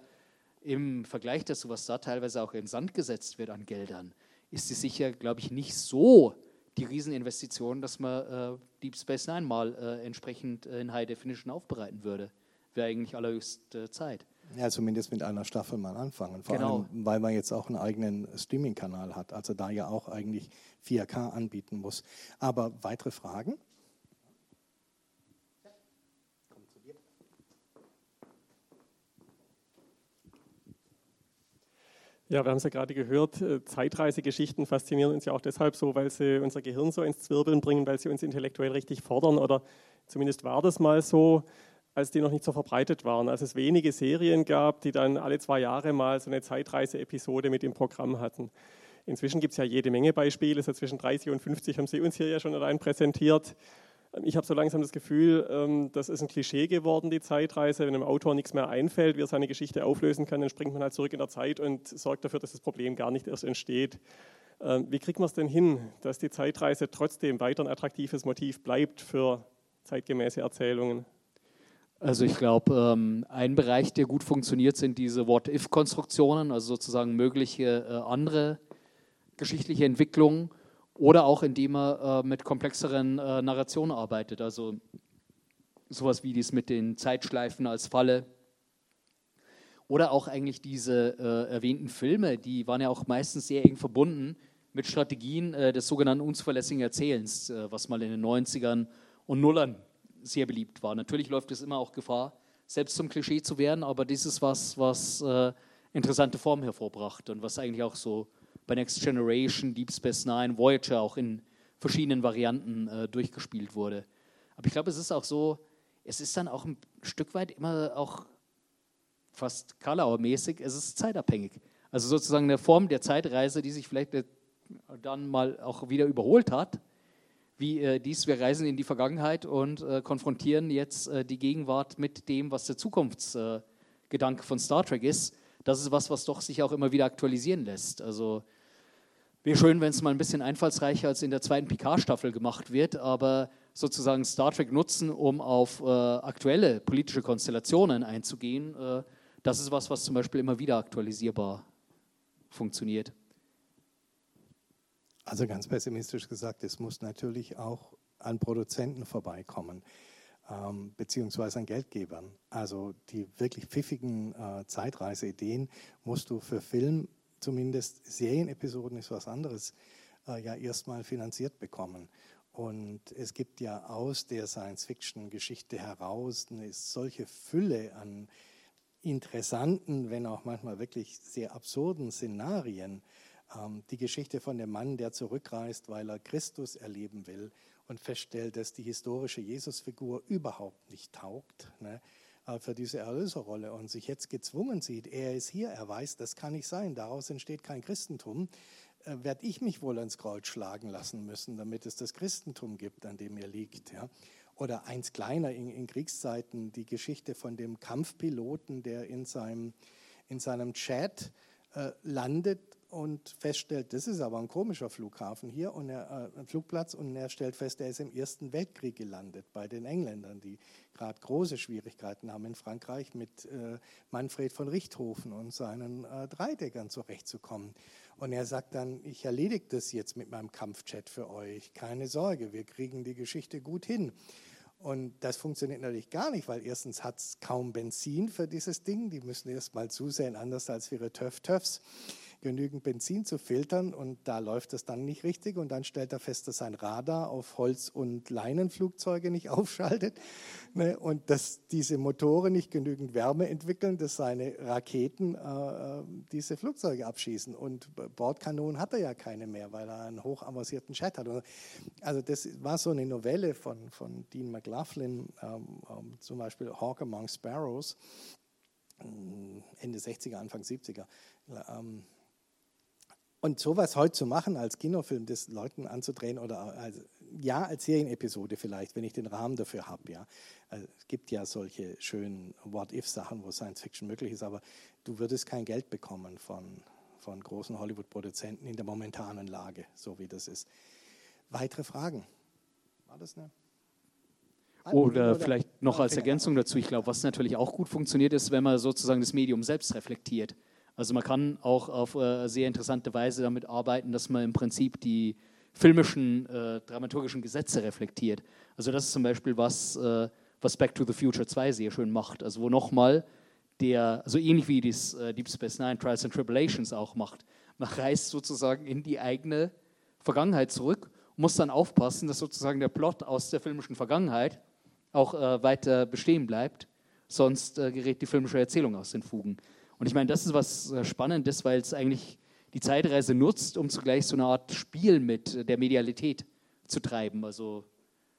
im Vergleich dazu, was da teilweise auch in Sand gesetzt wird an Geldern, ist es sicher, glaube ich, nicht so die Rieseninvestition, dass man äh, Deep Space Nine mal äh, entsprechend äh, in High Definition aufbereiten würde. Wäre eigentlich allerhöchste Zeit. Ja, zumindest mit einer Staffel mal anfangen. Vor genau. allem, weil man jetzt auch einen eigenen Streaming-Kanal hat, also da ja auch eigentlich 4K anbieten muss. Aber weitere Fragen? Ja, wir haben es ja gerade gehört, äh, Zeitreisegeschichten faszinieren uns ja auch deshalb so, weil sie unser Gehirn so ins Zwirbeln bringen, weil sie uns intellektuell richtig fordern oder zumindest war das mal so, als die noch nicht so verbreitet waren, als es wenige Serien gab, die dann alle zwei Jahre mal so eine Zeitreise-Episode mit im Programm hatten. Inzwischen gibt es ja jede Menge Beispiele, so zwischen 30 und 50 haben Sie uns hier ja schon allein präsentiert. Ich habe so langsam das Gefühl, ähm, das ist ein Klischee geworden, die Zeitreise. Wenn einem Autor nichts mehr einfällt, wie er seine Geschichte auflösen kann, dann springt man halt zurück in der Zeit und sorgt dafür, dass das Problem gar nicht erst entsteht. Ähm, wie kriegt man es denn hin, dass die Zeitreise trotzdem weiter ein attraktives Motiv bleibt für zeitgemäße Erzählungen? Also ich glaube, ähm, ein Bereich, der gut funktioniert, sind diese What-If-Konstruktionen, also sozusagen mögliche äh, andere geschichtliche Entwicklungen oder auch indem er äh, mit komplexeren äh, Narrationen arbeitet. Also sowas wie dies mit den Zeitschleifen als Falle. Oder auch eigentlich diese äh, erwähnten Filme, die waren ja auch meistens sehr eng verbunden mit Strategien des sogenannten unzuverlässigen Erzählens, äh, was mal in den 90ern und Nullern sehr beliebt war. Natürlich läuft es immer auch Gefahr, selbst zum Klischee zu werden, aber dies ist was, was äh, interessante Formen hervorbracht und was eigentlich auch so bei Next Generation, Deep Space Nine, Voyager auch in verschiedenen Varianten äh, durchgespielt wurde. Aber ich glaube, es ist auch so, es ist dann auch ein Stück weit immer auch fast Karlauer-mäßig, es ist zeitabhängig. Also sozusagen eine Form der Zeitreise, die sich vielleicht dann mal auch wieder überholt hat, wie äh, dies, wir reisen in die Vergangenheit und äh, konfrontieren jetzt äh, die Gegenwart mit dem, was der Zukunftsgedanke von Star Trek ist. Das ist was, was doch sich auch immer wieder aktualisieren lässt. Also wäre schön, wenn es mal ein bisschen einfallsreicher als in der zweiten Picard-Staffel gemacht wird, aber sozusagen Star Trek nutzen, um auf äh, aktuelle politische Konstellationen einzugehen, äh, das ist was, was zum Beispiel immer wieder aktualisierbar funktioniert. Also ganz pessimistisch gesagt, es muss natürlich auch an Produzenten vorbeikommen, ähm, beziehungsweise an Geldgebern. Also die wirklich pfiffigen äh, Zeitreiseideen musst du für Film, zumindest Serienepisoden ist was anderes, äh, ja erstmal finanziert bekommen. Und es gibt ja aus der Science-Fiction-Geschichte heraus eine solche Fülle an interessanten, wenn auch manchmal wirklich sehr absurden Szenarien, die Geschichte von dem Mann, der zurückreist, weil er Christus erleben will und feststellt, dass die historische Jesusfigur überhaupt nicht taugt ne, äh, für diese Erlöserrolle und sich jetzt gezwungen sieht, er ist hier, er weiß, das kann nicht sein, daraus entsteht kein Christentum, äh, werde ich mich wohl ans Kreuz schlagen lassen müssen, damit es das Christentum gibt, an dem er liegt. Ja. Oder eins kleiner in, in Kriegszeiten, die Geschichte von dem Kampfpiloten, der in seinem, in seinem Chat äh, landet und feststellt, das ist aber ein komischer Flughafen hier und er, äh, ein Flugplatz und er stellt fest, er ist im Ersten Weltkrieg gelandet bei den Engländern, die gerade große Schwierigkeiten haben in Frankreich mit äh, Manfred von Richthofen und seinen äh, Dreideckern zurechtzukommen. Und er sagt dann, ich erledige das jetzt mit meinem Kampfchat für euch, keine Sorge, wir kriegen die Geschichte gut hin. Und das funktioniert natürlich gar nicht, weil erstens hat es kaum Benzin für dieses Ding. Die müssen erst mal zusehen, anders als ihre Töff-Töffs genügend Benzin zu filtern und da läuft es dann nicht richtig und dann stellt er fest, dass sein Radar auf Holz- und Leinenflugzeuge nicht <laughs> aufschaltet ne, und dass diese Motoren nicht genügend Wärme entwickeln, dass seine Raketen äh, äh diese Flugzeuge abschießen und Bordkanonen hat er ja keine mehr, weil er einen hochavancierten Chat hat. Also das war so eine Novelle von, von Dean McLaughlin, ähm, ähm, zum Beispiel Hawk Among Sparrows, Ende 60er, Anfang 70er. Ähm, und sowas heute zu machen als Kinofilm, das Leuten anzudrehen oder als, ja als Serienepisode vielleicht, wenn ich den Rahmen dafür habe. Ja. Also, es gibt ja solche schönen What-If-Sachen, wo Science Fiction möglich ist, aber du würdest kein Geld bekommen von, von großen Hollywood-Produzenten in der momentanen Lage, so wie das ist. Weitere Fragen? War das eine? Oder, vielleicht noch als Ergänzung dazu, ich glaube, was natürlich auch gut funktioniert, ist, wenn man sozusagen das Medium selbst reflektiert. Also man kann auch auf äh, sehr interessante Weise damit arbeiten, dass man im Prinzip die filmischen, äh, dramaturgischen Gesetze reflektiert. Also das ist zum Beispiel was, äh, was Back to the Future 2 sehr schön macht. Also wo nochmal der, also ähnlich wie das äh, Deep Space Nine Trials and Tribulations auch macht, man reist sozusagen in die eigene Vergangenheit zurück und muss dann aufpassen, dass sozusagen der Plot aus der filmischen Vergangenheit auch äh, weiter bestehen bleibt, sonst äh, gerät die filmische Erzählung aus den Fugen. Und ich meine, das ist was äh, Spannendes, weil es eigentlich die Zeitreise nutzt, um zugleich so eine Art Spiel mit der Medialität zu treiben, also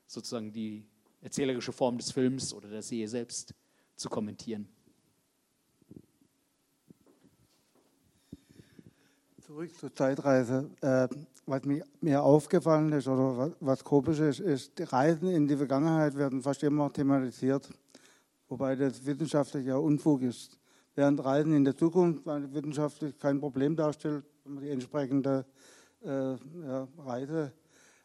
sozusagen die erzählerische Form des Films oder der Serie selbst zu kommentieren. Zurück zur Zeitreise. Äh, was mir aufgefallen ist oder was, was komisch ist, ist, die Reisen in die Vergangenheit werden fast immer thematisiert, wobei das wissenschaftlich ja Unfug ist während Reisen in der Zukunft wissenschaftlich kein Problem darstellt, wenn man die entsprechende äh, ja, Reise,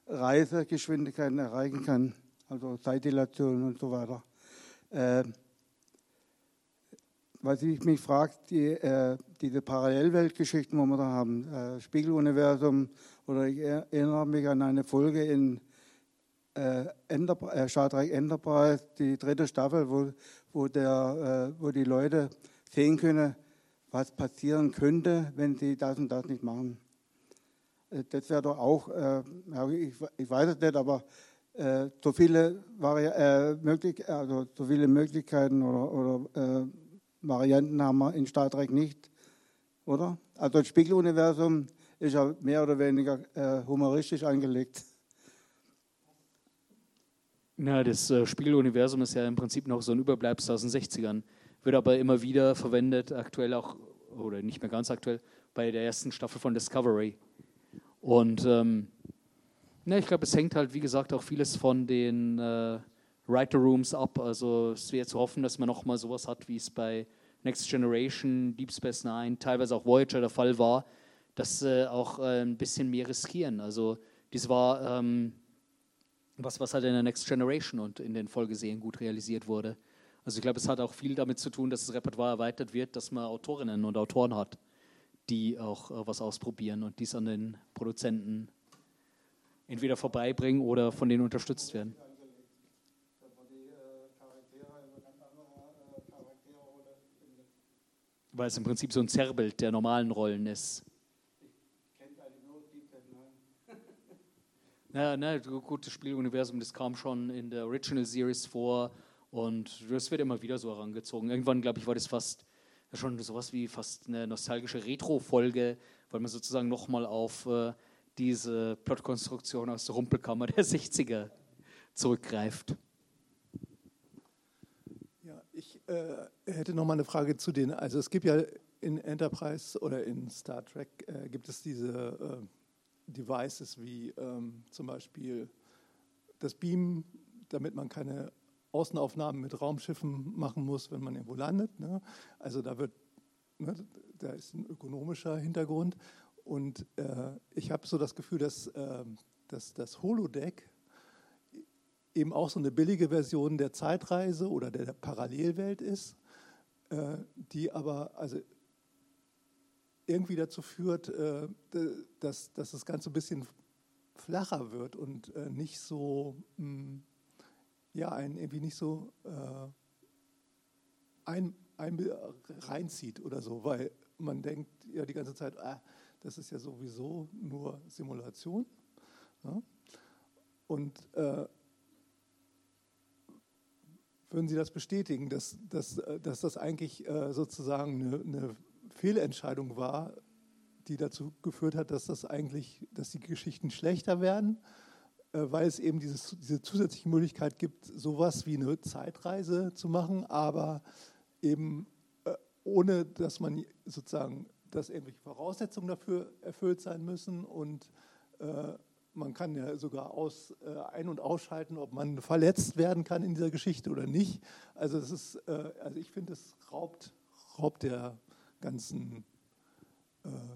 Reisegeschwindigkeiten erreichen kann, also Zeitdilation und so weiter. Äh, was ich mich frage, die, äh, diese Parallelweltgeschichten, wo wir da haben, äh, Spiegeluniversum, oder ich erinnere mich an eine Folge in äh, Enterprise, Star Trek Enterprise, die dritte Staffel, wo, wo, der, äh, wo die Leute sehen können, was passieren könnte, wenn sie das und das nicht machen. Äh, das wäre doch auch, äh, ich, weiß es nicht, aber äh, so, viele also so viele Möglichkeiten oder, oder Varianten haben wir in Star Trek nicht, oder? Also das Spiegeluniversum ist ja mehr oder weniger humoristisch angelegt. Na, das äh, Spieluniversum ist ja im Prinzip noch so ein Überbleibsel aus den 60ern, wird aber immer wieder verwendet, aktuell auch, oder nicht mehr ganz aktuell, bei der ersten Staffel von Discovery. Und ähm, na, ich glaube, es hängt halt, wie gesagt, auch vieles von den äh, Writer Rooms ab. Also es wäre zu hoffen, dass man nochmal sowas hat, wie es bei Next Generation, Deep Space Nine, teilweise auch Voyager der Fall war, dass äh, auch äh, ein bisschen mehr riskieren. Also dies war ähm, was, was halt in der Next Generation und in den Folgeserien gut realisiert wurde. Also ich glaube, es hat auch viel damit zu tun, dass das Repertoire erweitert wird, dass man Autorinnen und Autoren hat, die auch äh, was ausprobieren und dies an den Produzenten entweder vorbeibringen oder von denen unterstützt werden. Weil es im Prinzip so ein Zerrbild der normalen Rollen ist. <laughs> Ja, ne, gut, das Spieluniversum, das kam schon in der Original Series vor und das wird immer wieder so herangezogen. Irgendwann, glaube ich, war das fast schon sowas wie fast eine nostalgische Retro-Folge, weil man sozusagen nochmal auf äh, diese Plotkonstruktion aus der Rumpelkammer der <laughs> 60er zurückgreift. Ja, ich äh, hätte noch mal eine Frage zu den, also es gibt ja in Enterprise oder in Star Trek äh, gibt es diese äh, Devices wie ähm, zum Beispiel das Beam, damit man keine Außenaufnahmen mit Raumschiffen machen muss, wenn man irgendwo landet. Ne? Also da wird, ne, da ist ein ökonomischer Hintergrund. Und äh, ich habe so das Gefühl, dass, äh, dass das Holodeck eben auch so eine billige Version der Zeitreise oder der Parallelwelt ist, äh, die aber, also irgendwie dazu führt, äh, dass, dass das Ganze ein bisschen flacher wird und äh, nicht so, hm, ja, einen irgendwie nicht so äh, ein, ein, reinzieht oder so, weil man denkt ja die ganze Zeit, ah, das ist ja sowieso nur Simulation. Ja? Und äh, würden Sie das bestätigen, dass, dass, dass das eigentlich äh, sozusagen eine, eine Fehlentscheidung war, die dazu geführt hat, dass das eigentlich, dass die Geschichten schlechter werden, äh, weil es eben dieses, diese zusätzliche Möglichkeit gibt, sowas wie eine Zeitreise zu machen, aber eben äh, ohne, dass man sozusagen, dass irgendwelche Voraussetzungen dafür erfüllt sein müssen und äh, man kann ja sogar aus, äh, ein- und ausschalten, ob man verletzt werden kann in dieser Geschichte oder nicht. Also das ist, äh, also ich finde, es raubt, raubt der ganzen, äh,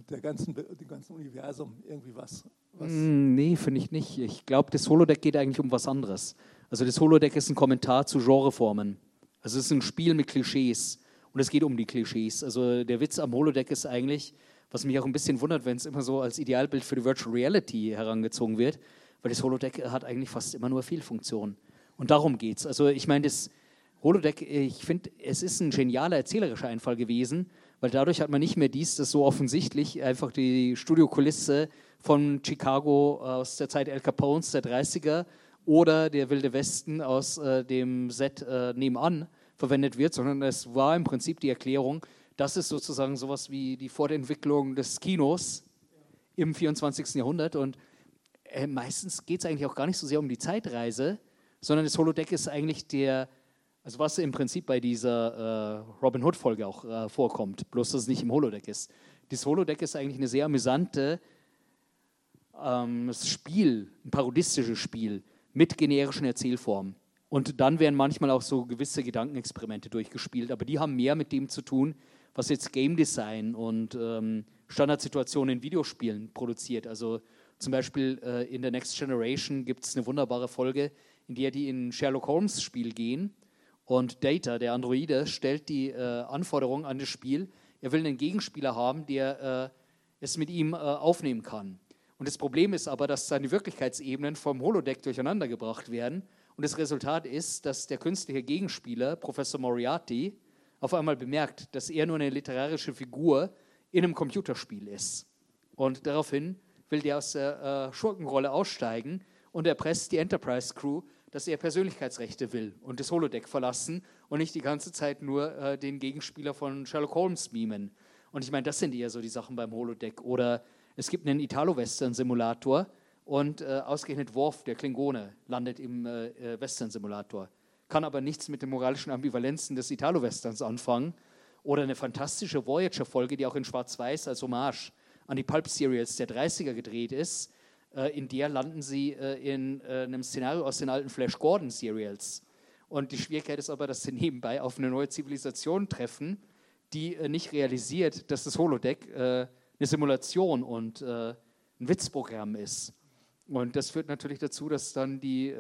der ganzen, dem ganzen Universum irgendwie was. was mm, nee, finde ich nicht. Ich glaube, das Holodeck geht eigentlich um was anderes. Also das Holodeck ist ein Kommentar zu Genreformen. Also es ist ein Spiel mit Klischees und es geht um die Klischees. Also der Witz am Holodeck ist eigentlich, was mich auch ein bisschen wundert, wenn es immer so als Idealbild für die Virtual Reality herangezogen wird, weil das Holodeck hat eigentlich fast immer nur Fehlfunktionen. Und darum geht es. Also ich meine, das Holodeck, ich finde, es ist ein genialer erzählerischer Einfall gewesen, weil dadurch hat man nicht mehr dies, das so offensichtlich einfach die Studiokulisse von Chicago aus der Zeit El Capones der 30er oder der Wilde Westen aus äh, dem Set äh, nebenan verwendet wird, sondern es war im Prinzip die Erklärung, das ist sozusagen sowas wie die Fortentwicklung des Kinos im 24. Jahrhundert und äh, meistens geht es eigentlich auch gar nicht so sehr um die Zeitreise, sondern das Holodeck ist eigentlich der also was im Prinzip bei dieser äh, Robin Hood-Folge auch äh, vorkommt, bloß dass es nicht im Holodeck ist. Das Holodeck ist eigentlich eine sehr amüsante ähm, Spiel, ein parodistisches Spiel mit generischen Erzählformen. Und dann werden manchmal auch so gewisse Gedankenexperimente durchgespielt, aber die haben mehr mit dem zu tun, was jetzt Game Design und ähm, Standardsituationen in Videospielen produziert. Also zum Beispiel äh, in der Next Generation gibt es eine wunderbare Folge, in der die in Sherlock Holmes Spiel gehen und Data, der Androide, stellt die äh, Anforderung an das Spiel, er will einen Gegenspieler haben, der äh, es mit ihm äh, aufnehmen kann. Und das Problem ist aber, dass seine Wirklichkeitsebenen vom Holodeck durcheinandergebracht werden. Und das Resultat ist, dass der künstliche Gegenspieler, Professor Moriarty, auf einmal bemerkt, dass er nur eine literarische Figur in einem Computerspiel ist. Und daraufhin will der aus der äh, Schurkenrolle aussteigen und erpresst die Enterprise Crew, dass er Persönlichkeitsrechte will und das Holodeck verlassen und nicht die ganze Zeit nur äh, den Gegenspieler von Sherlock Holmes mimen. Und ich meine, das sind eher so die Sachen beim Holodeck. Oder es gibt einen Italo-Western-Simulator und äh, ausgerechnet Worf, der Klingone, landet im äh, äh, Western-Simulator. Kann aber nichts mit den moralischen Ambivalenzen des Italo-Westerns anfangen. Oder eine fantastische Voyager-Folge, die auch in Schwarz-Weiß als Hommage an die Pulp-Serials der 30er gedreht ist. Äh, in der landen sie äh, in äh, einem Szenario aus den alten Flash Gordon-Serials. Und die Schwierigkeit ist aber, dass sie <laughs> nebenbei auf eine neue Zivilisation treffen, die nicht realisiert, dass das Holodeck eine Simulation und ein Witzprogramm ist. Und das führt natürlich dazu, dass dann die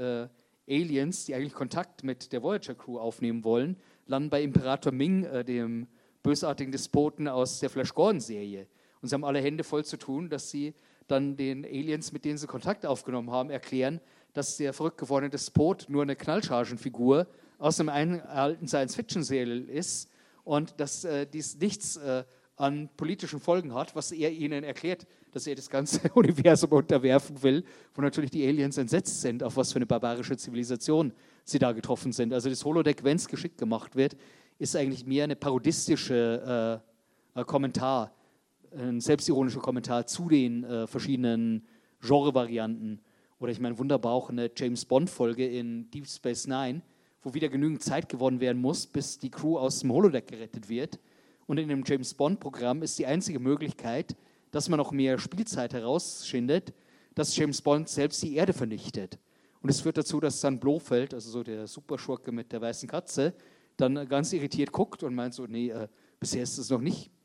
Aliens, die eigentlich Kontakt mit der Voyager-Crew aufnehmen wollen, landen bei Imperator Ming, dem bösartigen Despoten aus der Flash Gordon-Serie. Und sie haben alle Hände voll zu tun, dass sie dann den Aliens, mit denen sie Kontakt aufgenommen haben, erklären, dass der verrückt gewordene Despot nur eine Knallchargenfigur aus einem alten Science-Fiction-Serial ist und dass äh, dies nichts äh, an politischen Folgen hat, was er ihnen erklärt, dass er das ganze <laughs> Universum unterwerfen will, wo natürlich die Aliens entsetzt sind, auf was für eine barbarische Zivilisation sie da getroffen sind. Also das Holodeck, wenn es geschickt gemacht wird, ist eigentlich mehr eine parodistische äh, Kommentar ein selbstironischer Kommentar zu den äh, verschiedenen Genre-Varianten. Oder ich meine, wunderbar auch eine James Bond-Folge in Deep Space Nine, wo wieder genügend Zeit gewonnen werden muss, bis die Crew aus dem Holodeck gerettet wird. Und in dem James Bond-Programm ist die einzige Möglichkeit, dass man noch mehr Spielzeit herausschindet, dass James Bond selbst die Erde vernichtet. Und es führt dazu, dass dann Blofeld, also so der Superschurke mit der weißen Katze, dann ganz irritiert guckt und meint so, nee, äh, bisher ist das noch,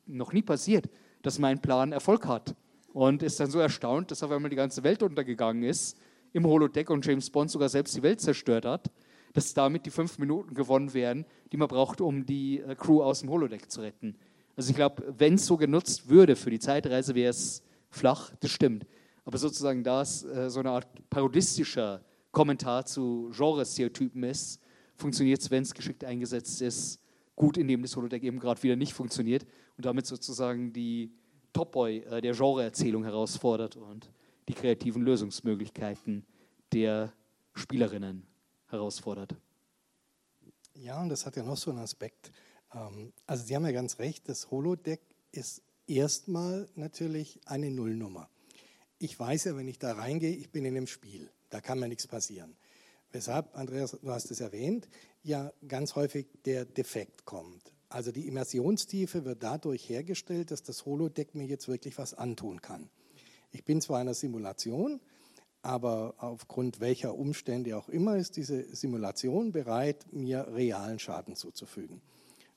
noch nie passiert dass mein Plan Erfolg hat. Und ist dann so erstaunt, dass auf einmal die ganze Welt untergegangen ist im Holodeck und James Bond sogar selbst die Welt zerstört hat, dass damit die fünf Minuten gewonnen werden, die man braucht, um die äh, Crew aus dem Holodeck zu retten. Also ich glaube, wenn es so genutzt würde für die Zeitreise, wäre es flach, das stimmt. Aber sozusagen, da es äh, so eine Art parodistischer Kommentar zu Genre-Stereotypen ist, funktioniert es, wenn es geschickt eingesetzt ist, gut, indem das Holodeck eben gerade wieder nicht funktioniert und damit sozusagen die Topboy äh, der Genreerzählung herausfordert und die kreativen Lösungsmöglichkeiten der Spielerinnen herausfordert. Ja, und das hat ja noch so einen Aspekt. Ähm, also Sie haben ja ganz recht, das Holodeck ist erstmal natürlich eine Nullnummer. Ich weiß ja, wenn ich da reingehe, ich bin in einem Spiel. Da kann mir nichts passieren. Weshalb, Andreas, du hast es erwähnt, ja ganz häufig der Defekt kommt. Also die Immersionstiefe wird dadurch hergestellt, dass das Holodeck mir jetzt wirklich was antun kann. Ich bin zwar in einer Simulation, aber aufgrund welcher Umstände auch immer ist diese Simulation bereit, mir realen Schaden zuzufügen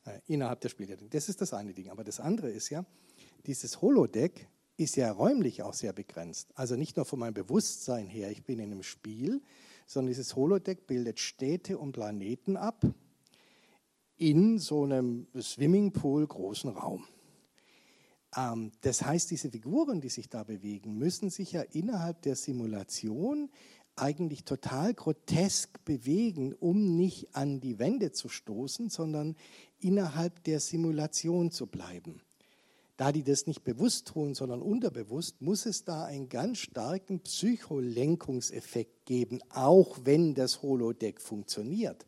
äh, innerhalb der Spiele. Das ist das eine Ding. Aber das andere ist ja, dieses Holodeck ist ja räumlich auch sehr begrenzt. Also nicht nur von meinem Bewusstsein her, ich bin in einem Spiel, sondern dieses Holodeck bildet Städte und Planeten ab in so einem Swimmingpool großen Raum. Ähm, das heißt, diese Figuren, die sich da bewegen, müssen sich ja innerhalb der Simulation eigentlich total grotesk bewegen, um nicht an die Wände zu stoßen, sondern innerhalb der Simulation zu bleiben. Da die das nicht bewusst tun, sondern unterbewusst, muss es da einen ganz starken Psycholenkungseffekt geben, auch wenn das Holodeck funktioniert.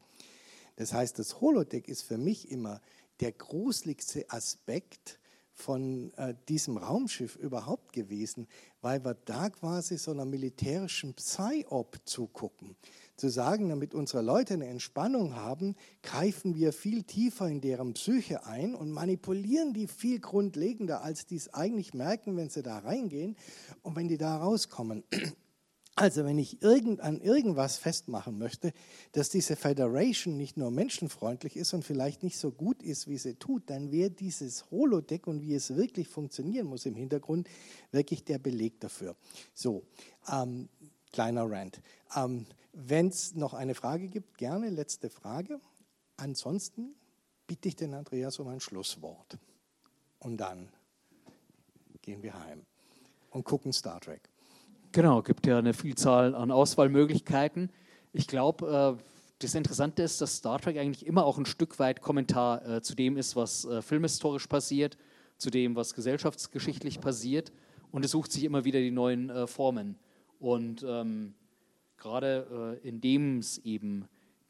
Das heißt, das Holodeck ist für mich immer der gruseligste Aspekt von äh, diesem Raumschiff überhaupt gewesen, weil wir da quasi so einer militärischen Psy-Op zugucken zu sagen, damit unsere Leute eine Entspannung haben, greifen wir viel tiefer in deren Psyche ein und manipulieren die viel grundlegender, als die es eigentlich merken, wenn sie da reingehen und wenn die da rauskommen. Also wenn ich irgend, an irgendwas festmachen möchte, dass diese Federation nicht nur menschenfreundlich ist und vielleicht nicht so gut ist, wie sie tut, dann wäre dieses Holodeck und wie es wirklich funktionieren muss im Hintergrund wirklich der Beleg dafür. So, ähm, kleiner Rant. Ähm, wenn es noch eine Frage gibt, gerne letzte Frage. Ansonsten bitte ich den Andreas um ein Schlusswort. Und dann gehen wir heim und gucken Star Trek. Genau, gibt ja eine Vielzahl an Auswahlmöglichkeiten. Ich glaube, äh, das Interessante ist, dass Star Trek eigentlich immer auch ein Stück weit Kommentar äh, zu dem ist, was äh, filmhistorisch passiert, zu dem, was gesellschaftsgeschichtlich passiert. Und es sucht sich immer wieder die neuen Formen. Und ähm, gerade äh, indem es eben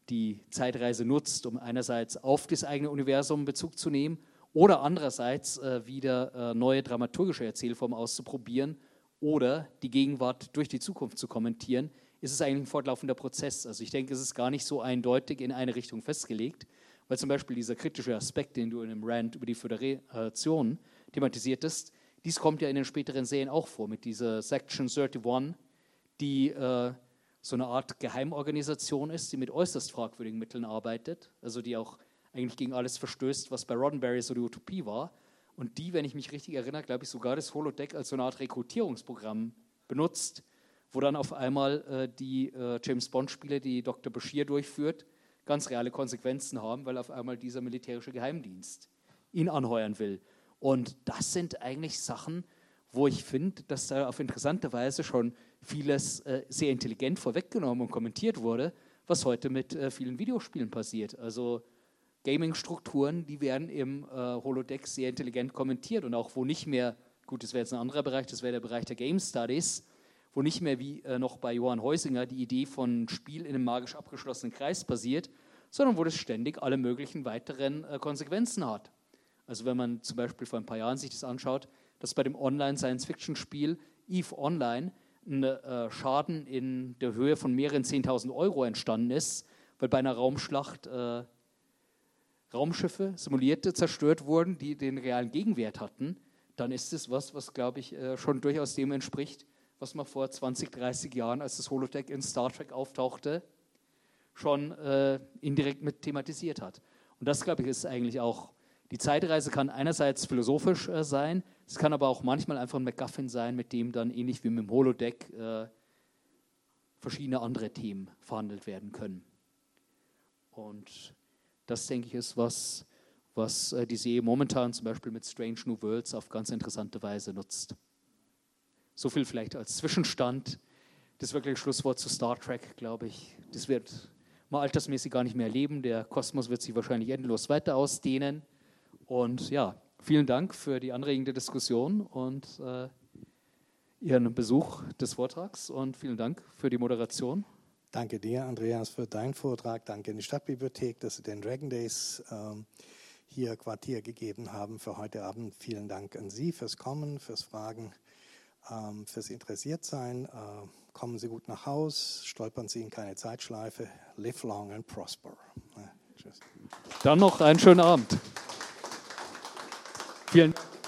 die Zeitreise nutzt, um einerseits auf das eigene Universum Bezug zu nehmen oder andererseits äh, wieder äh, neue dramaturgische Erzählformen auszuprobieren, oder die Gegenwart durch die Zukunft zu kommentieren, ist es eigentlich ein fortlaufender Prozess. Also ich denke, es ist gar nicht so eindeutig in eine Richtung festgelegt, weil zum Beispiel dieser kritische Aspekt, den du in dem Rant über die Föderation thematisiertest, dies kommt ja in den späteren Serien auch vor, mit dieser Section 31, die äh, so eine Art Geheimorganisation ist, die mit äußerst fragwürdigen Mitteln arbeitet, also die auch eigentlich gegen alles verstößt, was bei Roddenberry so die Utopie war. Und die, wenn ich mich richtig erinnere, glaube ich, sogar das Holodeck als so eine Art Rekrutierungsprogramm benutzt, wo dann auf einmal äh, die äh, James Bond-Spiele, die Dr. Bashir durchführt, ganz reale Konsequenzen haben, weil auf einmal dieser militärische Geheimdienst ihn anheuern will. Und das sind eigentlich Sachen, wo ich finde, dass da auf interessante Weise schon vieles äh, sehr intelligent vorweggenommen und kommentiert wurde, was heute mit äh, vielen Videospielen passiert. Also Gaming-Strukturen, die werden im äh, Holodeck sehr intelligent kommentiert und auch wo nicht mehr, gut, das wäre jetzt ein anderer Bereich, das wäre der Bereich der Game Studies, wo nicht mehr wie äh, noch bei Johann Heusinger die Idee von Spiel in einem magisch abgeschlossenen Kreis basiert, sondern wo das ständig alle möglichen weiteren äh, Konsequenzen hat. Also wenn man zum Beispiel vor ein paar Jahren sich das anschaut, dass bei dem Online-Science-Fiction-Spiel EVE Online ein äh, Schaden in der Höhe von mehreren 10.000 Euro entstanden ist, weil bei einer Raumschlacht äh, Raumschiffe, simulierte, zerstört wurden, die den realen Gegenwert hatten, dann ist es was, was, glaube ich, äh, schon durchaus dem entspricht, was man vor 20, 30 Jahren, als das Holodeck in Star Trek auftauchte, schon äh, indirekt mit thematisiert hat. Und das, glaube ich, ist eigentlich auch, die Zeitreise kann einerseits philosophisch äh, sein, es kann aber auch manchmal einfach ein MacGuffin sein, mit dem dann ähnlich wie mit dem Holodeck äh, verschiedene andere Themen verhandelt werden können. Und das, denke ich, ist was, was äh, die Serie momentan zum Beispiel mit Strange New Worlds auf ganz interessante Weise nutzt. So viel vielleicht als Zwischenstand. Das wirkliche Schlusswort zu Star Trek, glaube ich, das wird man altersmäßig gar nicht mehr erleben. Der Kosmos wird sich wahrscheinlich endlos weiter ausdehnen. Und ja, vielen Dank für die anregende Diskussion und äh, Ihren Besuch des Vortrags und vielen Dank für die Moderation. Danke dir, Andreas, für deinen Vortrag. Danke an die Stadtbibliothek, dass Sie den Dragon Days ähm, hier Quartier gegeben haben für heute Abend. Vielen Dank an Sie fürs Kommen, fürs Fragen, ähm, fürs Interessiertsein. Äh, kommen Sie gut nach Haus, stolpern Sie in keine Zeitschleife. Live long and prosper. Ja, tschüss. Dann noch einen schönen Abend. Vielen Dank.